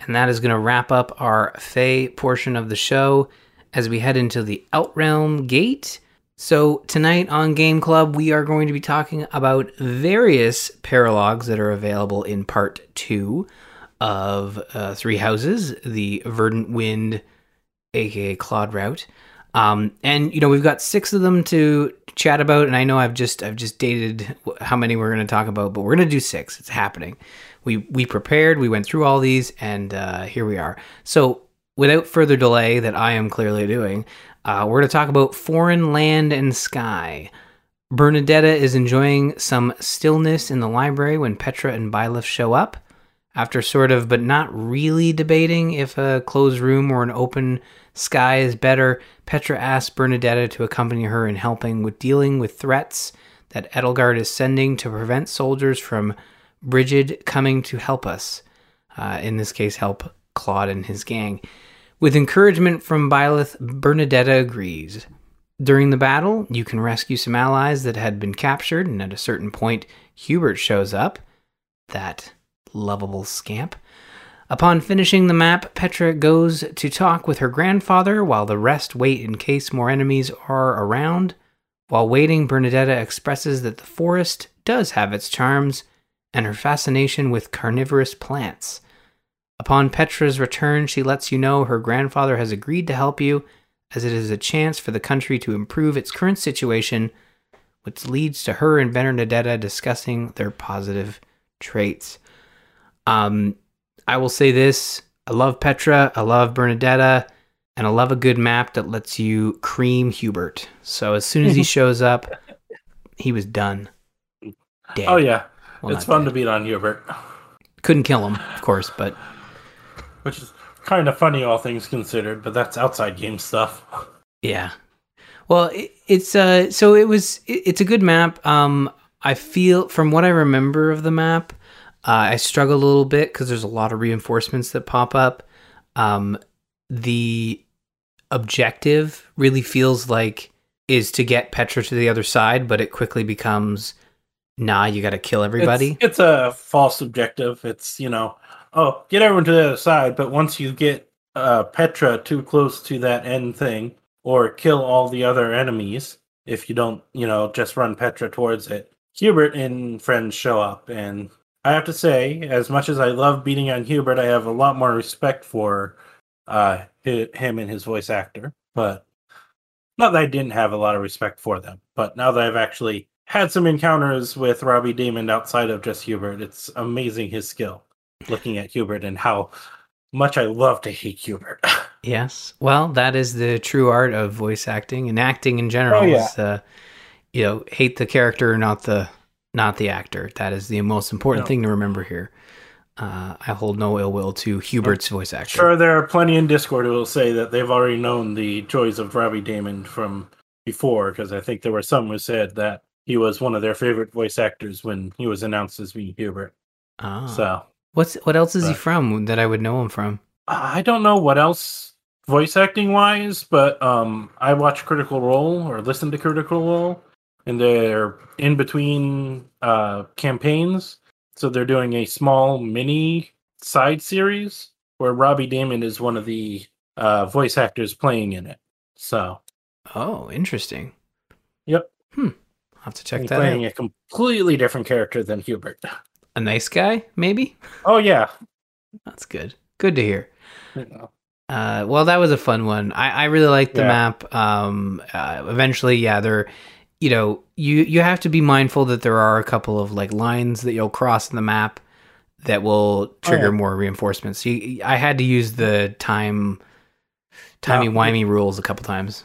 A: And that is going to wrap up our Fae portion of the show as we head into the Outrealm Gate. So, tonight on Game Club, we are going to be talking about various paralogs that are available in part two of uh, Three Houses the Verdant Wind, aka Claude Route. Um, and you know we've got six of them to chat about, and I know I've just I've just dated how many we're going to talk about, but we're going to do six. It's happening. We we prepared, we went through all these, and uh, here we are. So without further delay, that I am clearly doing, uh, we're going to talk about foreign land and sky. Bernadetta is enjoying some stillness in the library when Petra and Byleth show up. After sort of, but not really debating if a closed room or an open sky is better, Petra asks Bernadetta to accompany her in helping with dealing with threats that Edelgard is sending to prevent soldiers from Brigid coming to help us. Uh, in this case, help Claude and his gang. With encouragement from Byleth, Bernadetta agrees. During the battle, you can rescue some allies that had been captured, and at a certain point, Hubert shows up. That lovable scamp. Upon finishing the map, Petra goes to talk with her grandfather while the rest wait in case more enemies are around. While waiting, Bernadetta expresses that the forest does have its charms and her fascination with carnivorous plants. Upon Petra's return, she lets you know her grandfather has agreed to help you, as it is a chance for the country to improve its current situation, which leads to her and Bernadetta discussing their positive traits. Um, I will say this I love Petra, I love Bernadetta, and I love a good map that lets you cream Hubert. So as soon as he shows up, he was done. Dead.
B: Oh, yeah.
A: Well,
B: it's fun
A: dead.
B: to beat on Hubert,
A: Couldn't kill him, of course, but
B: which is kind of funny, all things considered, but that's outside game stuff.
A: Yeah. Well, it, it's uh so it was it, it's a good map. Um I feel from what I remember of the map, uh, I struggle a little bit cuz there's a lot of reinforcements that pop up. Um the objective really feels like is to get Petra to the other side, but it quickly becomes nah, you got to kill everybody.
B: It's, it's a false objective. It's, you know, oh, get everyone to the other side, but once you get uh, Petra too close to that end thing, or kill all the other enemies, if you don't, you know, just run Petra towards it, Hubert and friends show up. And I have to say, as much as I love beating on Hubert, I have a lot more respect for uh, him and his voice actor. But not that I didn't have a lot of respect for them, but now that I've actually had some encounters with Robbie Daymond outside of just Hubert, it's amazing his skill looking at Hubert and how much I love to hate Hubert.
A: Yes. Well, that is the true art of voice acting and acting in general.
B: Oh, yeah.
A: Is, uh, you know, hate the character, not the not the actor. That is the most important
B: No.
A: thing to remember here. Uh, I hold no ill will to Hubert's voice actor.
B: sure, there are plenty in Discord who will say that they've already known the joys of Robbie Daymond from before, because I think there were some who said that he was one of their favorite voice actors when he was announced as being Hubert.
A: Ah.
B: So
A: what's what else is he from that I would know him from?
B: I don't know what else voice acting wise, but um, I watch Critical Role or listen to Critical Role, and they're in between uh, campaigns, so they're doing a small mini side series where Robbie Daymond is one of the uh, voice actors playing in it. So
A: Oh, interesting.
B: Yep.
A: Hmm. I'll have to check
B: he's
A: that
B: playing
A: out.
B: a completely different character than Hubert.
A: A nice guy, maybe.
B: Oh yeah.
A: That's good. Good to hear. Uh, well, that was a fun one. I, I really liked the
B: Yeah.
A: map. Um, uh, eventually, yeah, there, you know, you you have to be mindful that there are a couple of like lines that you'll cross in the map that will trigger
B: Oh, yeah.
A: more reinforcements. You, I had to use the time timey wimey rules a couple times.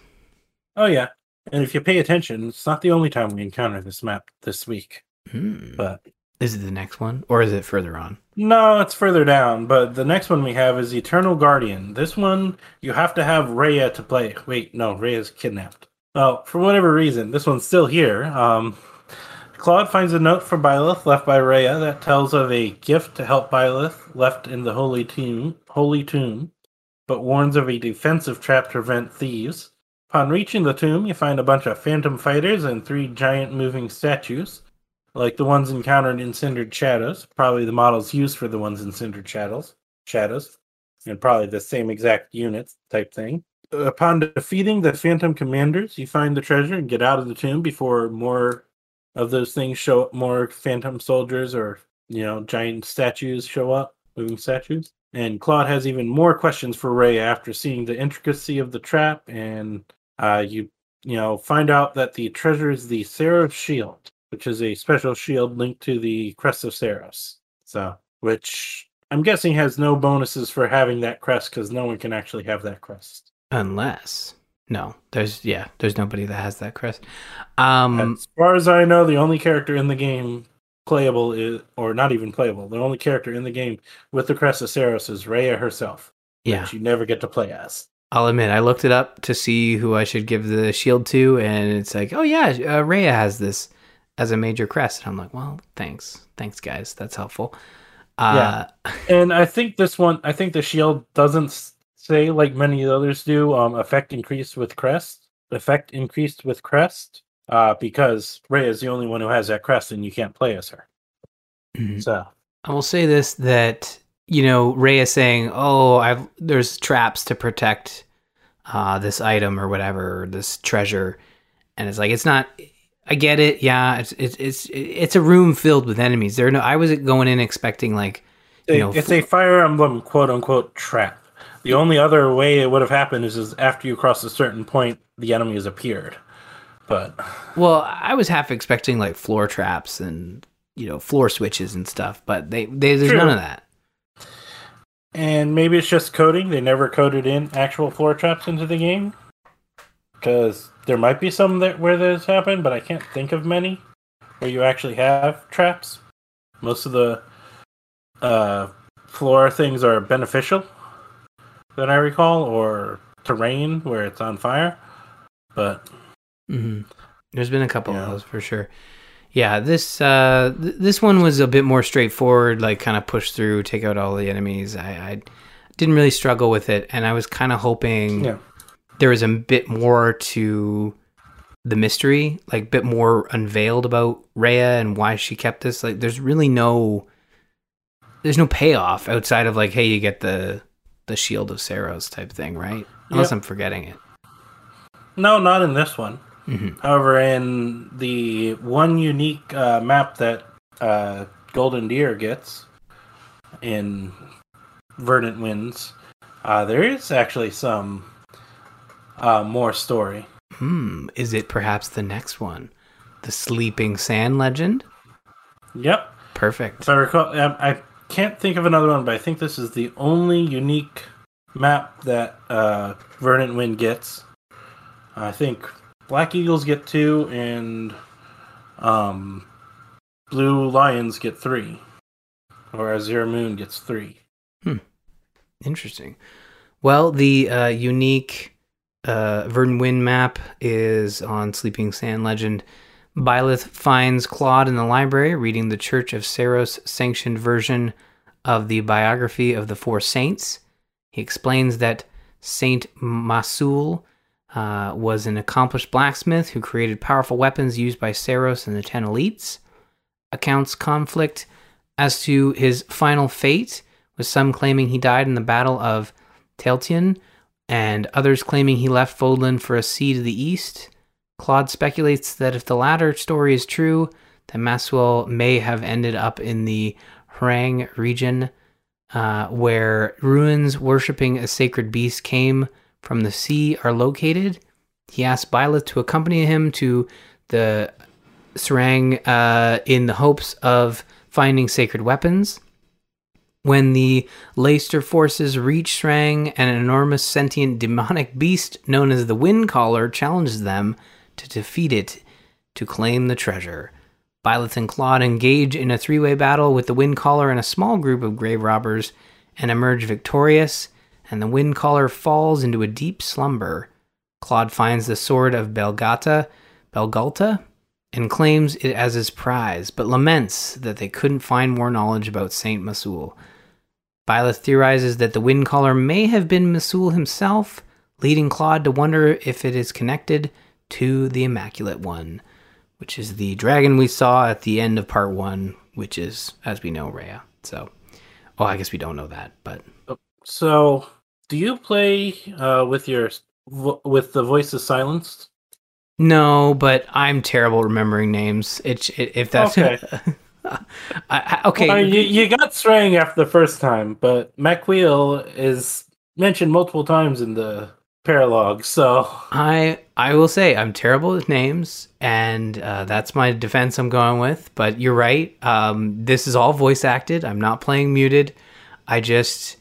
B: Oh yeah, and if you pay attention, it's not the only time we encounter this map this week.
A: Hmm.
B: But
A: Is it the next one, or is it further on?
B: no, it's further down. But the next one we have is Eternal Guardian. This one you have to have Rhea to play. Wait, no, Rhea's kidnapped. Well, for whatever reason, this one's still here. Um, Claude finds a note from Byleth left by Rhea that tells of a gift to help Byleth left in the holy tomb, holy tomb, but warns of a defensive trap to prevent thieves. Upon reaching the tomb, you find a bunch of phantom fighters and three giant moving statues, like the ones encountered in Cindered Shadows, probably the models used for the ones in Cindered Shadows, Shadows, and probably the same exact units type thing. Upon defeating the phantom commanders, you find the treasure and get out of the tomb before more of those things show up, more phantom soldiers or you know giant statues show up, moving statues. And Claude has even more questions for Rhea after seeing the intricacy of the trap, and uh, you you know find out that the treasure is the Seiros shield, which is a special shield linked to the crest of Seiros. So, which I'm guessing has no bonuses for having that crest because no one can actually have that crest.
A: Unless no, there's yeah, there's nobody that has that crest. Um,
B: as far as I know, the only character in the game playable is, or not even playable, the only character in the game with the crest of Seiros is Rhea herself.
A: yeah,
B: which you never get to play as.
A: I'll admit I looked it up to see who I should give the shield to, and it's like, oh yeah, uh, Rhea has this as a major crest, and I'm like, well, thanks, thanks guys, that's helpful. Uh,
B: And I think this one, I think the shield doesn't say like many others do. Um, effect increased with crest. Effect increased with crest. Uh, because Rhea is the only one who has that crest, and you can't play as her.
A: mhm.
B: So
A: I will say this that you know Rhea is saying, "Oh, I've there's traps to protect uh, this item or whatever, or this treasure," and it's like it's not. I get it. Yeah, it's it's it's it's a room filled with enemies. There, are no. I was going in expecting like you know,
B: it's a Fire Emblem quote unquote trap. The only other way it would have happened is, is after you cross a certain point, the enemy has appeared. But
A: Well, I was half expecting like floor traps and you know floor switches and stuff, but they, they there's
B: True.
A: none of that.
B: And maybe it's just coding. They never coded in actual floor traps into the game. Because there might be some that where this happened, but I can't think of many where you actually have traps. Most of the uh, floor things are beneficial, that I recall, or terrain where it's on fire. But
A: hmm There's been a couple
B: Yeah.
A: of those for sure. Yeah, this uh, th- this one was a bit more straightforward. Like, kind of push through, take out all the enemies. I, I didn't really struggle with it, and I was kind of hoping
B: yeah,
A: there was a bit more to the mystery, like a bit more unveiled about Rhea and why she kept this. Like, there's really no, there's no payoff outside of like, hey, you get the the shield of Seiros type thing, right? Unless
B: Yep.
A: I'm forgetting it.
B: no, not in this one.
A: hmm
B: However, in the one unique uh, map that uh, Golden Deer gets in Verdant Winds, uh, there is actually some uh, more story.
A: Hmm. Is it perhaps the next one, the Sleeping Sand Legend?
B: Yep.
A: Perfect.
B: If I recall, I, I can't think of another one, but I think this is the only unique map that uh, Verdant Wind gets. I think Black Eagles get two, and um, Blue Lions get three, or Azure Moon gets three. Hmm.
A: Interesting. Well, the uh, unique uh, Verdant Wind map is on Sleeping Sand Legend. Byleth finds Claude in the library reading the Church of Seiros sanctioned version of the biography of the Four Saints. He explains that Saint Macuil uh, was an accomplished blacksmith who created powerful weapons used by Seiros and the Ten Elites. Accounts conflict as to his final fate, with some claiming he died in the Battle of Tailtean, and others claiming he left Fodlan for a sea to the east. Claude speculates that if the latter story is true, then Macuil may have ended up in the Sreng region, uh, where ruins worshipping a sacred beast came from the sea are located. He asks Byleth to accompany him to the Sreng uh, in the hopes of finding sacred weapons. When the Leicester forces reach Sreng, an enormous sentient demonic beast known as the Windcaller challenges them to defeat it to claim the treasure. Byleth and Claude engage in a three way battle with the Windcaller and a small group of grave robbers and emerge victorious, and the Windcaller falls into a deep slumber. Claude finds the sword of Belgata, Belgalta, and claims it as his prize, but laments that they couldn't find more knowledge about Saint Macuil. Byleth theorizes that the Windcaller may have been Macuil himself, leading Claude to wonder if it is connected to the Immaculate One, which is the dragon we saw at the end of part one, which is, as we know, Rhea. So, well, I guess we don't know that, but
B: So, do you play uh, with your with the voices silenced?
A: No. But I'm terrible remembering names. It, it if that's
B: Okay.
A: I, I- okay.
B: Well, you, you got Sreng after the first time, but Macuil is mentioned multiple times in the paralog. So,
A: I I will say I'm terrible with names, and uh, that's my defense. I'm going with. But you're right. Um, this is all voice acted. I'm not playing muted. I just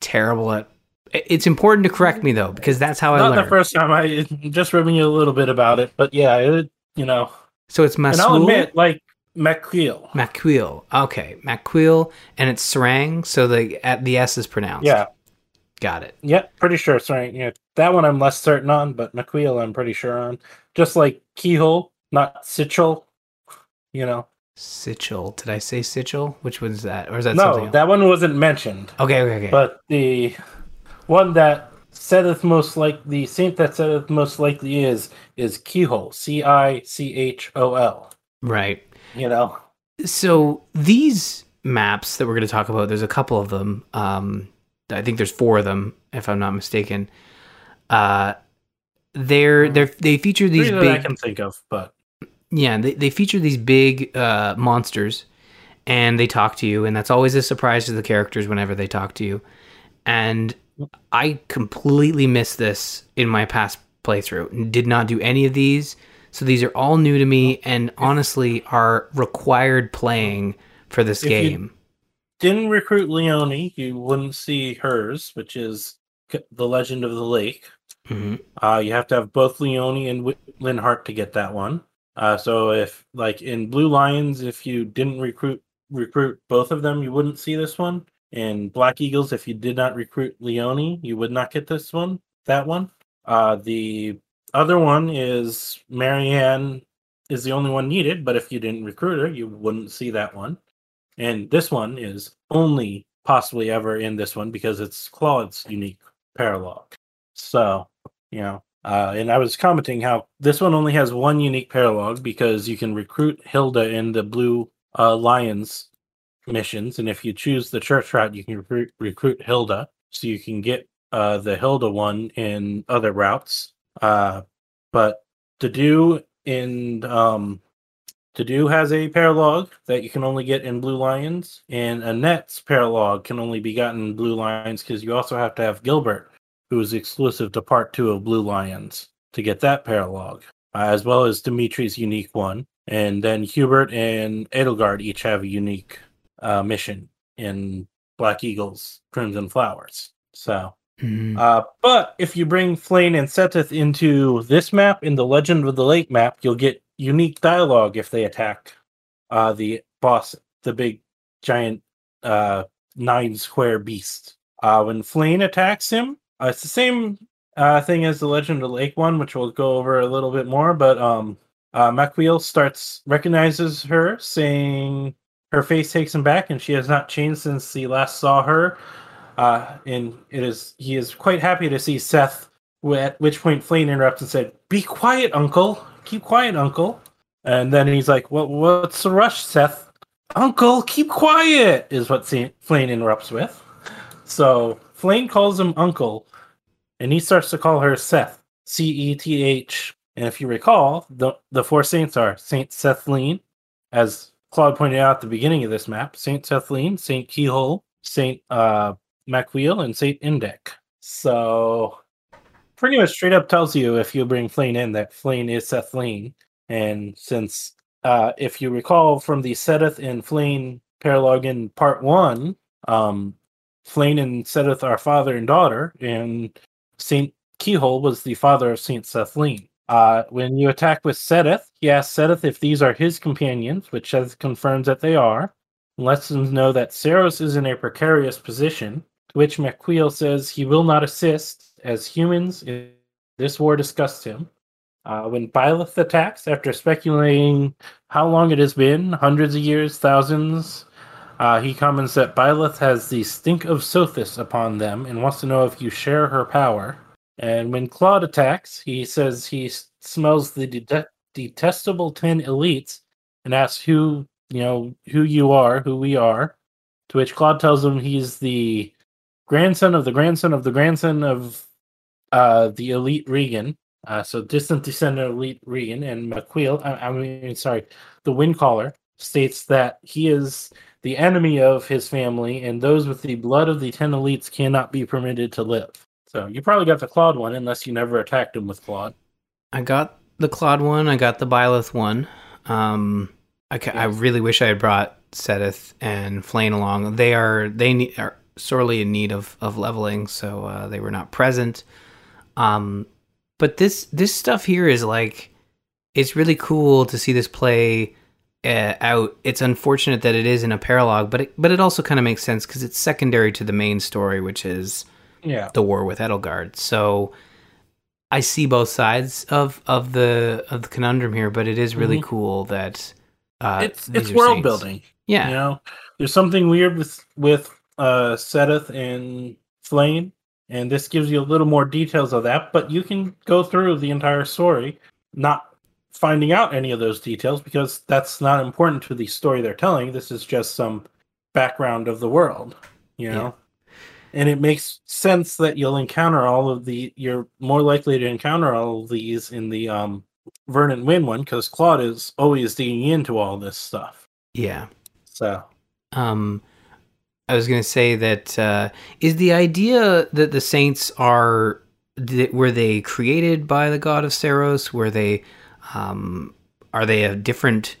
A: terrible at. It- It's important to correct me though, because that's how I
B: not the first time. I just ribbing you a little bit about it, but yeah, it, you know.
A: so it's
B: And I'll admit, like MacWheel.
A: Macqueel. Okay, Macqueel, and it's Sarang. So the at the S is pronounced.
B: Yeah,
A: got it.
B: Yep, pretty sure. Sorry, yeah, that one I'm less certain on, but MacWheel I'm pretty sure on. Just like Cichol, not Sichel. You know,
A: Sichel. Did I say Sichel? Which one's that? Or is that something
B: no, that one wasn't mentioned.
A: okay, okay, okay.
B: But the one that saideth most like the saint that saideth most likely is is Cichol, C I C H O L.
A: right.
B: You know,
A: so these maps that we're going to talk about there's a couple of them um i think there's four of them if i'm not mistaken uh they're they're they feature these
B: three that I
A: big
B: can think of, but
A: yeah they, they feature these big uh monsters and they talk to you and that's always a surprise to the characters whenever they talk to you and i completely missed this in my past playthrough did not do any of these so these are all new to me and honestly are required playing for this
B: If
A: game
B: didn't recruit Leonie, you wouldn't see hers, which is the Legend of the Lake.
A: Mhm.
B: Uh, you have to have both Leonie and Wi- Linhardt to get that one. Uh, so if like in Blue Lions, if you didn't recruit recruit both of them, you wouldn't see this one. In Black Eagles, if you did not recruit Leonie, you would not get this one. That one. Uh, the other one is Marianne is the only one needed, but if you didn't recruit her, you wouldn't see that one. And this one is only possibly ever in this one because it's Claude's unique paralog. So, you know, uh, and I was commenting how this one only has one unique paralog because you can recruit Hilda in the Blue uh, Lions missions, and if you choose the church route, you can recruit, recruit Hilda, so you can get uh, the Hilda one in other routes. Uh, but Dedue in um, Dedue has a paralog that you can only get in Blue Lions, and Annette's paralog can only be gotten in Blue Lions because you also have to have Gilbert, who is exclusive to Part Two of Blue Lions, to get that paralog, uh, as well as Dimitri's unique one. And then Hubert and Edelgard each have a unique uh, mission in Black Eagles Crimson Flowers. So
A: Mhm.
B: uh, but if you bring Flayn and Seteth into this map, in the Legend of the Lake map, you'll get unique dialogue if they attack uh, the boss, the big giant uh, nine square beast. Uh, when Flayn attacks him, uh, it's the same uh, thing as the Legend of the Lake one, which we'll go over a little bit more. But um, uh, Macuil starts recognizes her, saying her face takes him back, and she has not changed since he last saw her uh, and it is he is quite happy to see Ceth. At which point, Flayn interrupts and said, "Be quiet, Uncle. Keep quiet, Uncle." And then he's like, "What? What's the rush, Ceth? Uncle, keep quiet." Is what Flayn interrupts with. So Flayn calls him Uncle, and he starts to call her Ceth. C E T H. And if you recall, the the four saints are Saint Seth, Cethleann, as Claude pointed out at the beginning of this map, Saint Cethleann, Saint Cichol, Saint uh, Macuil and Saint Indech. So pretty much straight up tells you if you bring Flayn in that Flayn is Cethleann. And since uh if you recall from the Seteth and Flayn paralog in part one, Um, Flayn and Seteth are father and daughter, and Saint Cichol was the father of Saint Cethleann. Uh, when you attack with Seteth, he asks Seteth if these are his companions, which Seteth confirms that they are, and lets them know that Seiros is in a precarious position, to which Macuil says he will not assist, as humans this war disgusts him. Uh, when Byleth attacks, after speculating how long it has been hundreds of years, thousands uh, he comments that Byleth has the stink of Sothis upon them and wants to know if you share her power. And when Claude attacks, he says he smells the de- detestable ten elites and asks who you know who you are, who we are. To which Claude tells him he's the grandson of the grandson of the grandson of uh, the elite Riegan. Uh, so distant descendant of elite Riegan and Macuil. I, I mean, sorry, the Windcaller states that he is the enemy of his family, and those with the blood of the ten elites cannot be permitted to live. So you probably got the Claude one, unless you never attacked him with Claude.
A: I got the Claude one. I got the Byleth one. Um, I, ca- I really wish I had brought Seteth and Flayn along. They are they need, are sorely in need of of leveling, so uh, they were not present. Um, but this this stuff here is like it's really cool to see this play uh, out. It's unfortunate that it is in a paralogue, but it, but it also kind of makes sense because it's secondary to the main story, which is
B: Yeah.
A: the war with Edelgard. So I see both sides of of the of the conundrum here, but it is really
B: Mhm.
A: cool that uh,
B: it's it's world
A: saints.
B: building.
A: Yeah,
B: You know, there's something weird with with uh Seteth and Flayn, and this gives you a little more details of that. But you can go through the entire story, not finding out any of those details because that's not important to the story they're telling. This is just some background of the world, you know. And it makes sense that you'll encounter all of the. You're more likely to encounter all of these in the um Verdant Wind one because Claude is always digging into all this stuff.
A: yeah.
B: So
A: Um, I was going to say that uh, is the idea that the saints are th- were they created by the god of Seiros? Were they um, are they a different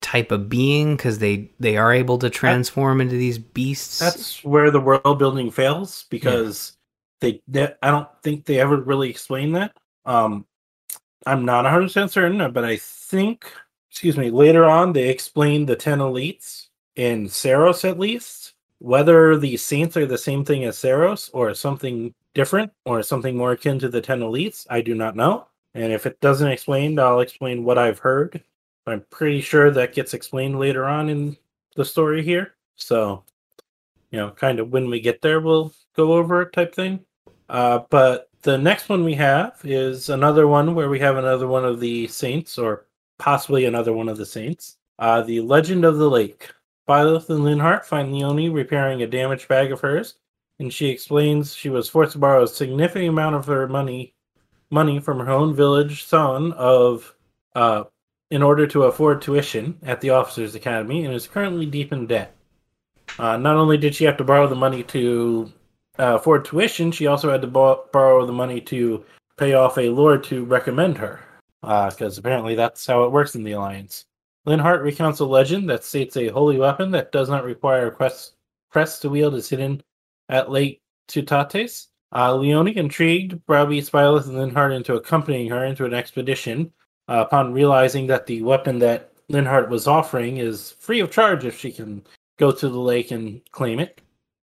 A: type of being because they they are able to transform into these beasts?
B: that's where the world building fails because they, they I don't think they ever really explain that. Um I'm not 100% certain, but I think excuse me, later on they explain the 10 elites in Seiros at least. Whether the saints are the same thing as Seiros or something different or something more akin to the 10 elites, I do not know. And if it doesn't explain, I'll explain what I've heard. I'm pretty sure that gets explained later on in the story here. So, you know, kind of when we get there, we'll go over it type thing. Uh, but the next one we have is another one where we have another one of the saints, or possibly another one of the saints. Uh, the Legend of the Lake. Byleth and Linhardt find Leonie repairing a damaged bag of hers, and she explains she was forced to borrow a significant amount of her money money from her own village son of uh, in order to afford tuition at the officers academy and is currently deep in debt. Uh, not only did she have to borrow the money to uh, afford tuition she also had to bo- borrow the money to pay off a lord to recommend her because apparently that's how it works in the alliance. Linhardt recounts a legend that states a holy weapon that does not require a quest crest to wield is hidden at lake Teutates. Uh, Leonie, intrigued, browbeats Byleth and Linhardt into accompanying her into an expedition. Uh, upon realizing that the weapon that Linhardt was offering is free of charge if she can go to the lake and claim it.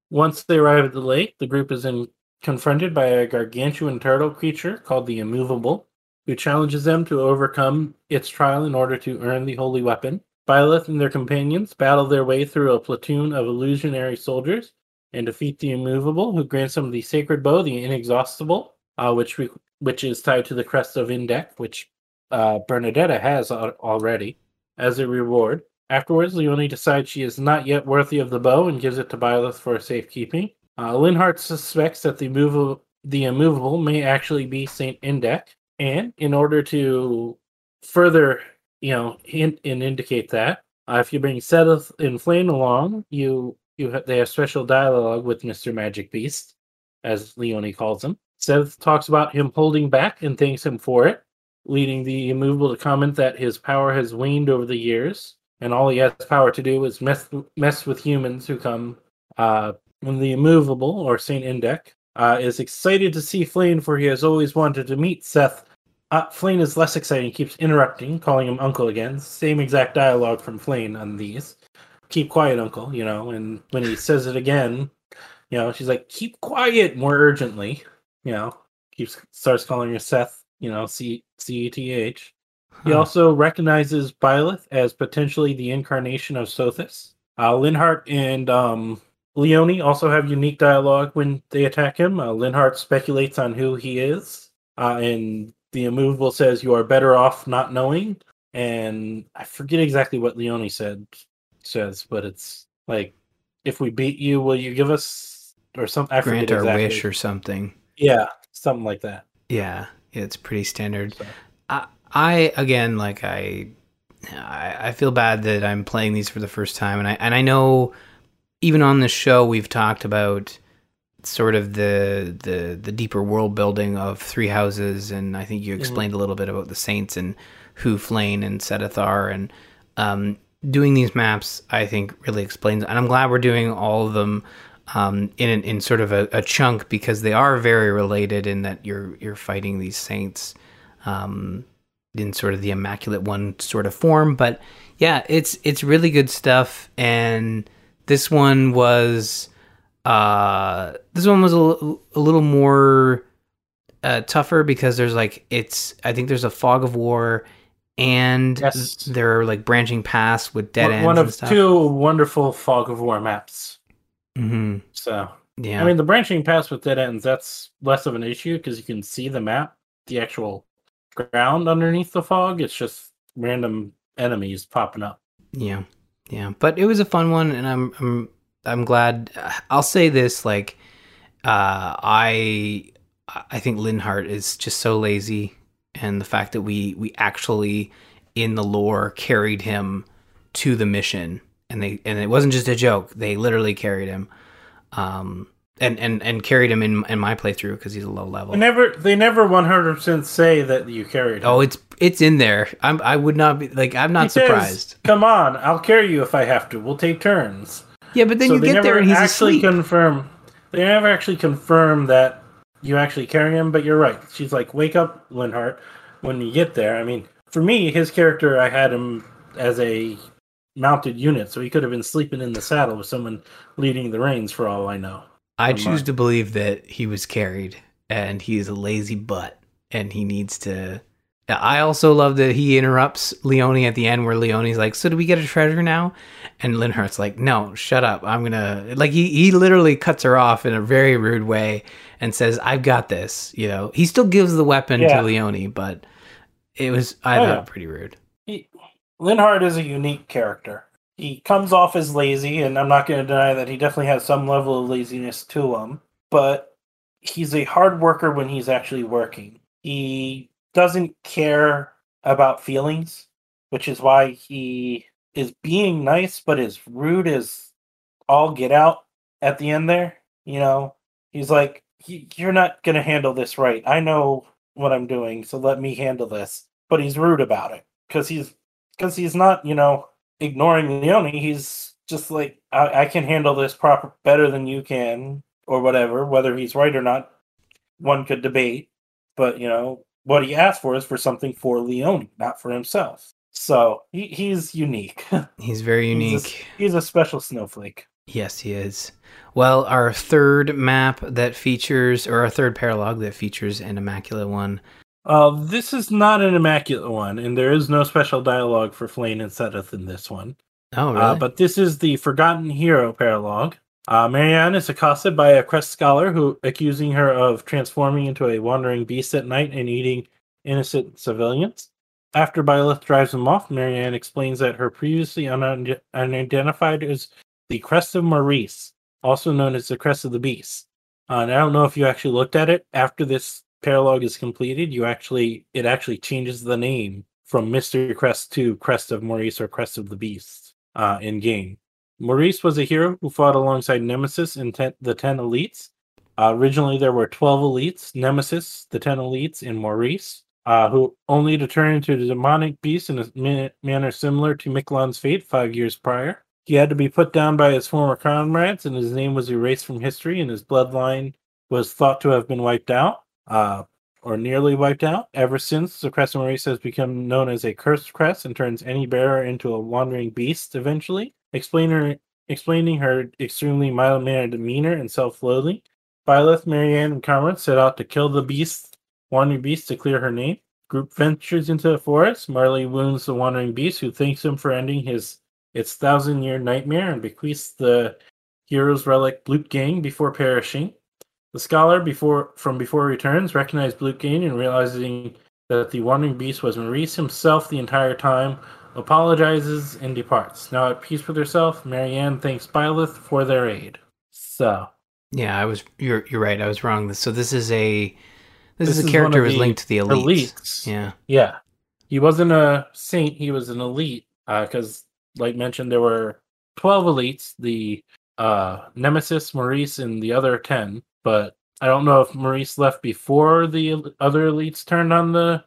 B: Once they arrive at the lake, the group is in, confronted by a gargantuan turtle creature called the Immovable, who challenges them to overcome its trial in order to earn the holy weapon. Byleth and their companions battle their way through a platoon of illusionary soldiers and defeat the immovable, who grants them the sacred bow, the inexhaustible, uh, which which is tied to the crest of Indech, which uh, Bernadetta has al- already as a reward. Afterwards, Leonie decides she is not yet worthy of the bow and gives it to Byleth for safekeeping. Uh, Linhardt suspects that the immovable, the immovable may actually be Saint Indech, and in order to further, you know, hint and indicate that, uh, if you bring Seteth and Flayn along, you you ha- they have special dialogue with Mister Magic Beast, as Leonie calls him. Seth talks about him holding back and thanks him for it, leading the immovable to comment that his power has waned over the years, and all he has power to do is mess mess with humans who come Uh, the immovable or Saint Indech uh, is excited to see Flayn, for he has always wanted to meet Ceth. Uh, Flayn is less exciting, keeps interrupting, calling him uncle again. Same exact dialogue from Flayn on these. Keep quiet, uncle, you know, and when he says it again, you know, she's like, keep quiet more urgently, you know, keeps starts calling her Ceth, you know, C C E T H. He
A: Huh.
B: also recognizes Byleth as potentially the incarnation of Sothis. Uh, Linhardt and um, Leonie also have unique dialogue when they attack him. Uh, Linhardt speculates on who he is, uh, and the immovable says, "You are better off not knowing." And I forget exactly what Leonie said says, but it's like, "If we beat you, will you give us or something?"
A: Grant our
B: exactly.
A: wish or something.
B: yeah, something like that.
A: Yeah, it's pretty standard.
B: So.
A: I, I again, like I, I, I feel bad that I'm playing these for the first time, and I and I know even on this show we've talked about sort of the the the deeper world building of Three Houses, and I think you explained a little bit about the Saints and who Flayn and Seteth are, and um, doing these maps I think really explains. And I'm glad we're doing all of them um, in in sort of a, a chunk because they are very related in that you're you're fighting these saints um, in sort of the immaculate one sort of form. But yeah, it's it's really good stuff, and this one was uh, this one was a, l- a little more uh, tougher because there's like it's I think there's a fog of war. And
B: Yes.
A: there are like branching paths with dead
B: One-
A: ends
B: One of two wonderful fog of war maps.
A: Hmm
B: So
A: Yeah,
B: I mean, the branching paths with dead ends, that's less of an issue because you can see the map, the actual ground underneath the fog. It's just random enemies popping up.
A: Yeah, yeah, but it was a fun one, and I'm I'm I'm glad. I'll say this: like, uh, I I think Linhardt is just so lazy, and the fact that we we actually in the lore carried him to the mission, and they and it wasn't just a joke; they literally carried him, um, and and and carried him in in my playthrough because he's a low level.
B: They never, they never one hundred percent say that you carried. him.
A: Oh, it's it's in there. I'm I would not be like I'm not
B: He says,
A: surprised.
B: Come on, I'll carry you if I have to. We'll take turns.
A: Yeah, but then
B: so
A: you get there and he's
B: actually
A: asleep.
B: confirm. They never actually confirm that you actually carry him. But you're right. She's like, "Wake up, Linhardt." When you get there, I mean, for me, his character, I had him as a mounted unit, so he could have been sleeping in the saddle with someone leading the reins, for all I know.
A: I
B: uh,
A: choose
B: mine.
A: to believe that he was carried and he is a lazy butt and he needs to. I also love that he interrupts Leonie at the end where Leonie's like, So do we get a treasure now? And Linhardt's like, No, shut up. I'm gonna like he he literally cuts her off in a very rude way and says, I've got this. You know, he still gives the weapon
B: Yeah.
A: to Leonie, but it was I
B: Oh,
A: thought
B: yeah.
A: pretty rude.
B: Linhardt is a unique character. He comes off as lazy, and I'm not going to deny that he definitely has some level of laziness to him. But he's a hard worker when he's actually working. He doesn't care about feelings, which is why he is being nice, but is rude as all get out at the end there. You know, he's like, You're not going to handle this right. I know what I'm doing, so let me handle this. But he's rude about it because he's because he's not, you know, ignoring Leonie. He's just like, I, I can handle this proper better than you can, or whatever. Whether he's right or not, one could debate. But you know, what he asked for is for something for Leonie, not for himself. So he, he's unique.
A: He's very
B: He's a-
A: unique.
B: he's a special snowflake.
A: Yes, he is. Well, our third map that features, or our third paralog that features an immaculate one.
B: Uh, this is not an immaculate one, and there is no special dialogue for Flayn and Seteth in this one.
A: Oh, really?
B: Uh, but this is the Forgotten Hero paralogue. Uh, Marianne is accosted by a Crest scholar who accusing her of transforming into a wandering beast at night and eating innocent civilians. After Byleth drives him off, Marianne explains that her previously un- unidentified is the Crest of Maurice, also known as the Crest of the Beast. Uh, and I don't know if you actually looked at it after this paralogue is completed. You actually it actually changes the name from Mystery Crest to Crest of Maurice or Crest of the Beast uh, in game. Maurice was a hero who fought alongside Nemesis and ten, the Ten Elites. Uh, originally, there were 12 elites Nemesis, the 10 elites, and Maurice, uh, who only to turn into a demonic beast in a ma- manner similar to Miklan's fate five years prior. He had to be put down by his former comrades, and his name was erased from history, and his bloodline was thought to have been wiped out, uh, or nearly wiped out. Ever since, the Crest of Maurice has become known as a cursed crest and turns any bearer into a wandering beast eventually. Explain her, explaining her extremely mild mannered demeanor and self loathing. Byleth, Marianne, and Carmen set out to kill the beast, wandering beast, to clear her name. Group ventures into the forest. Marley wounds the wandering beast, who thanks him for ending his its thousand year nightmare and bequeaths the hero's relic Blutgang before perishing. The scholar before from before returns recognized Blutgang and realizing that the wandering beast was Maurice himself the entire time, apologizes and departs. Now at peace with herself, Marianne thanks Byleth for their aid. So
A: Yeah, I was. You're you're right. I was wrong. So this is a. This,
B: This
A: is a character who's linked to the elites.
B: elites.
A: Yeah.
B: Yeah. He wasn't a saint, he was an elite. Uh, because, like mentioned, there were 12 elites the uh, Nemesis, Maurice, and the other 10. But I don't know if Maurice left before the other elites turned on the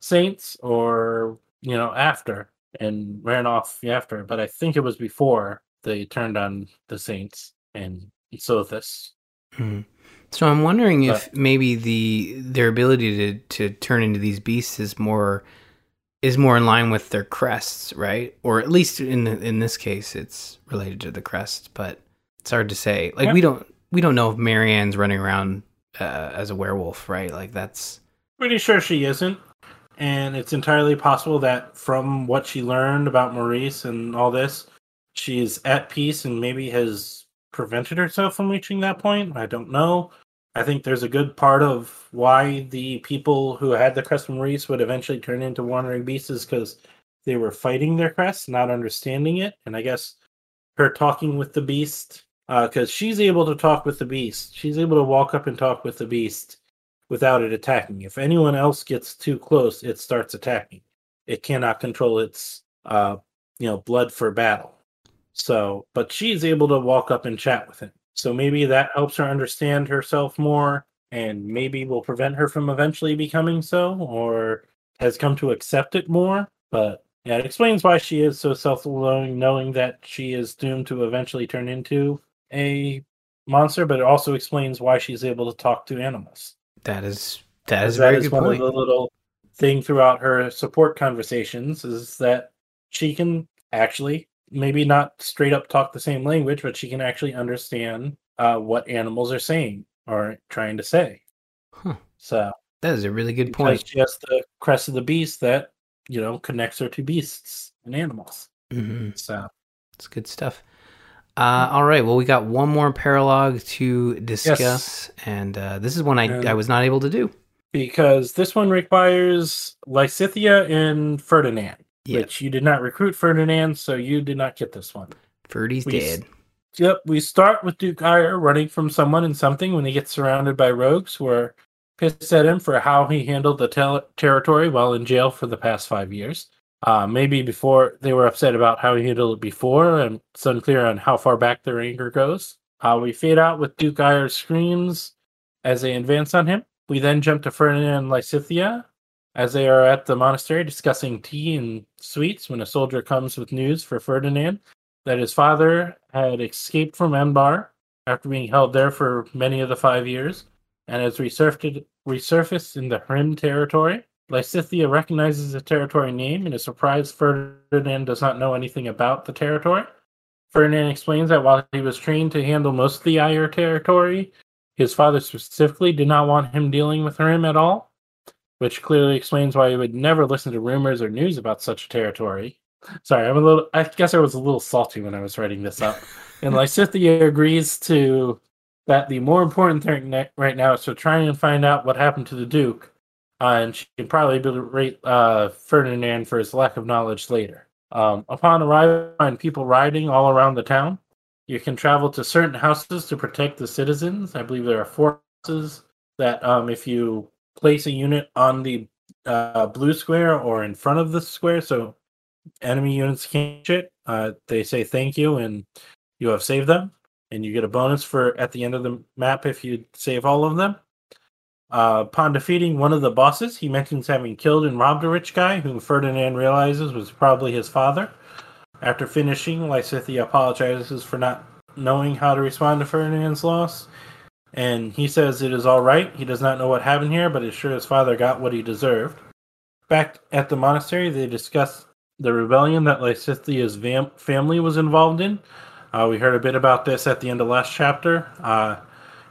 B: saints or, you know, after and ran off after. But I think it was before they turned on the saints and Sothis.
A: Mhm. So I'm wondering if maybe the their ability to to turn into these beasts is more is more in line with their crests, right? Or at least in the, in this case, it's related to the crests, but it's hard to say. Like we don't we don't know if Marianne's running around uh, as a werewolf, right? Like that's
B: Pretty sure she isn't. And it's entirely possible that from what she learned about Maurice and all this, she's at peace and maybe has prevented herself from reaching that point. I don't know. I think there's a good part of why the people who had the crest of Maurice would eventually turn into wandering beasts is because they were fighting their crest, not understanding it. And I guess her talking with the beast, because she's able to talk with the beast. She's able to walk up and talk with the beast without it attacking. If anyone else gets too close, it starts attacking. It cannot control its uh you know blood for battle. So, but she's able to walk up and chat with him. So maybe that helps her understand herself more and maybe will prevent her from eventually becoming so or has come to accept it more. But yeah, it explains why she is so self-loathing, knowing that she is doomed to eventually turn into a monster, but it also explains why she's able to talk to animals.
A: that is that is
B: That is
A: good
B: one
A: point.
B: of the little thing throughout her support conversations is that she can actually maybe not straight up talk the same language, but she can actually understand uh, what animals are saying or trying to say.
A: Huh.
B: So
A: That is a really good point.
B: she has the crest of the beast that you know connects her to beasts and animals.
A: hmm
B: So
A: It's good stuff. Uh, all right. Well, we got one more paralog to discuss, and uh, this is one I,
B: And-
A: I was not able to do.
B: because this one requires Lysithea and Ferdinand,
A: Yeah.
B: which you did not recruit Ferdinand, so you did not get this one.
A: Ferdy's
B: we
A: dead.
B: Yep, we start with Duke Aegir running from someone and something when he gets surrounded by rogues who are pissed at him for how he handled the tel- territory while in jail for the past five years. Uh, maybe before they were upset about how he handled it before, and it's unclear on how far back their anger goes. Uh, we fade out with Duke Aegir's screams as they advance on him. We then jump to Ferdinand and Lysithea as they are at the monastery discussing tea and sweets when a soldier comes with news for Ferdinand that his father had escaped from Enbarr after being held there for many of the five years and has resurfaced, resurfaced in the Hrim territory. Lysithea recognizes the territory name and is surprised Ferdinand does not know anything about the territory. Ferdinand explains that while he was trained to handle most of the Aegir territory, his father specifically did not want him dealing with Hrim at all, which clearly explains why he would never listen to rumors or news about such a territory. Sorry, I'm a little. I guess I was a little salty when I was writing this up. And Lysithea agrees to that the more important thing right now is to try and find out what happened to the Duke, uh, and she can probably berate uh, Ferdinand for his lack of knowledge later. Um, upon arrival, find people riding all around the town. You can travel to certain houses to protect the citizens. I believe there are four houses that, um, if you place a unit on the uh, blue square or in front of the square, so enemy units can't shit, uh, they say thank you and you have saved them, and you get a bonus for at the end of the map if you save all of them. Uh, upon defeating one of the bosses, he mentions having killed and robbed a rich guy, whom Ferdinand realizes was probably his father. After finishing, Lysithea apologizes for not knowing how to respond to Ferdinand's loss, and he says it is all right. He does not know what happened here, but is sure his father got what he deserved. Back at the monastery, they discuss the rebellion that Lysithea's vam- family was involved in. Uh, we heard a bit about this at the end of last chapter, uh,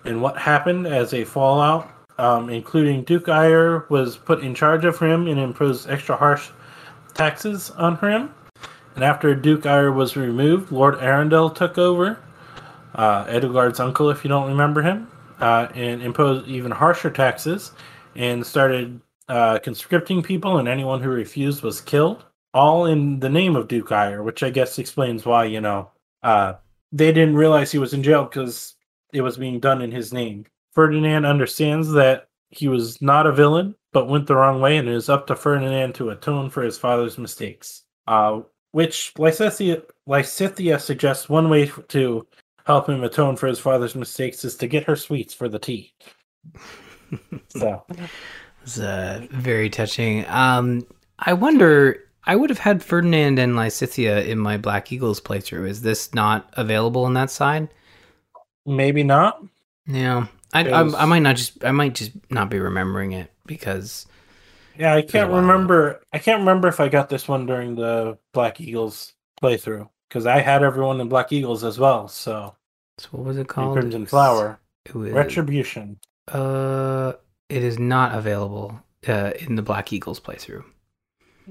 B: and what happened as a fallout, um, including Duke Aegir was put in charge of him and imposed extra harsh taxes on him. And after Duke Aegir was removed, Lord Arundel took over, uh, Edelgard's uncle, if you don't remember him, uh, and imposed even harsher taxes and started uh, conscripting people, and anyone who refused was killed, all in the name of Duke Aegir, which I guess explains why, you know, uh, they didn't realize he was in jail because it was being done in his name. Ferdinand understands that he was not a villain, but went the wrong way, and it is up to Ferdinand to atone for his father's mistakes. Uh, which Lysithea, Lysithea suggests one way to help him atone for his father's mistakes is to get her sweets for the tea. so
A: it's uh, very touching. Um, I wonder. I would have had Ferdinand and Lysithea in my Black Eagles playthrough. Is this not available on that side?
B: maybe not.
A: Yeah, I, I, I might not just. I might just not be remembering it because.
B: Yeah, I can't remember. I can't remember if I got this one during the Black Eagles playthrough because I had everyone in Black Eagles as well. So,
A: so what was it called?
B: Crimson Flower.
A: It was,
B: Retribution.
A: Uh, it is not available uh, in the Black Eagles playthrough.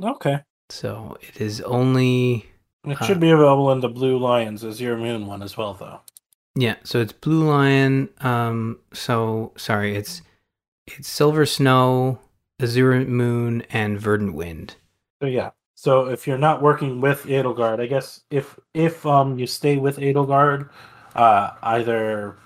B: Okay.
A: So it is only.
B: It should uh, be available in the Blue Lions Azure Moon one as well, though.
A: Yeah, so it's Blue Lion. Um, so sorry, it's it's Silver Snow, Azure Moon, and Verdant Wind.
B: So yeah. So if you're not working with Edelgard, I guess if if um you stay with Edelgard, uh either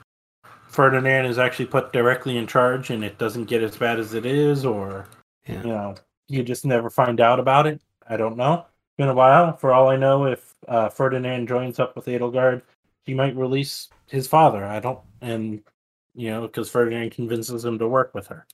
B: Ferdinand is actually put directly in charge and it doesn't get as bad as it is, or yeah. you know, you just never find out about it. I don't know. It's been a while. For all I know, if uh, Ferdinand joins up with Edelgard, he might release his father. I don't, and you know, because Ferdinand convinces him to work with her.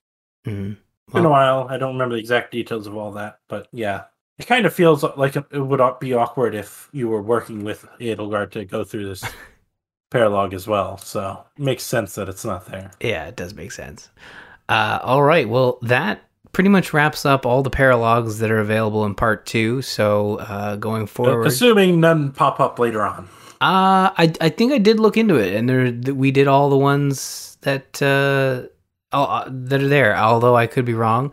A: Mm-hmm.
B: Well, been a while. I don't remember the exact details of all that, but yeah, it kind of feels like it would be awkward if you were working with Edelgard to go through this paralogue as well. So it makes sense that it's not there.
A: Yeah, it does make sense. Uh, all right. Well, that pretty much wraps up all the paralogs that are available in part two. So uh, going forward,
B: assuming none pop up later on.
A: Uh, I I think I did look into it, and there we did all the ones that uh, uh, that are there. Although I could be wrong.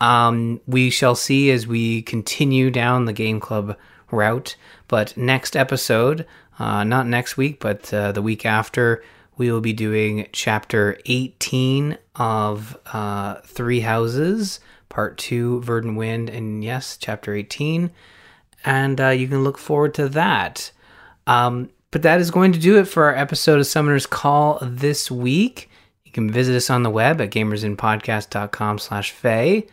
A: Um, we shall see as we continue down the game club route. But next episode, uh, not next week, but uh, the week after, we will be doing chapter 18 of uh, Three Houses, part two, Verdant Wind, and yes, chapter 18. And uh, you can look forward to that. Um, but that is going to do it for our episode of Summoner's Call this week. You can visit us on the web at gamersinpodcast.com slash Faye.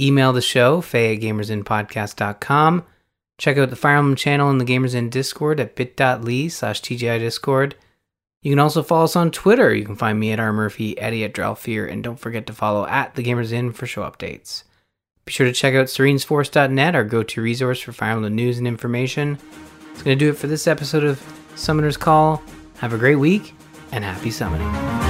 A: Email the show, faye at gamersinpodcast.com. Check out the Fire Emblem channel in the Gamers In Discord at bit.ly slash TGI Discord. You can also follow us on Twitter. You can find me at R. Murphy, Eddie at Dralfear, and don't forget to follow at the Gamers In for show updates. Be sure to check out serenesforest.net, our go-to resource for Fire Emblem news and information. It's going to do it for this episode of Summoner's Call. Have a great week and happy summoning.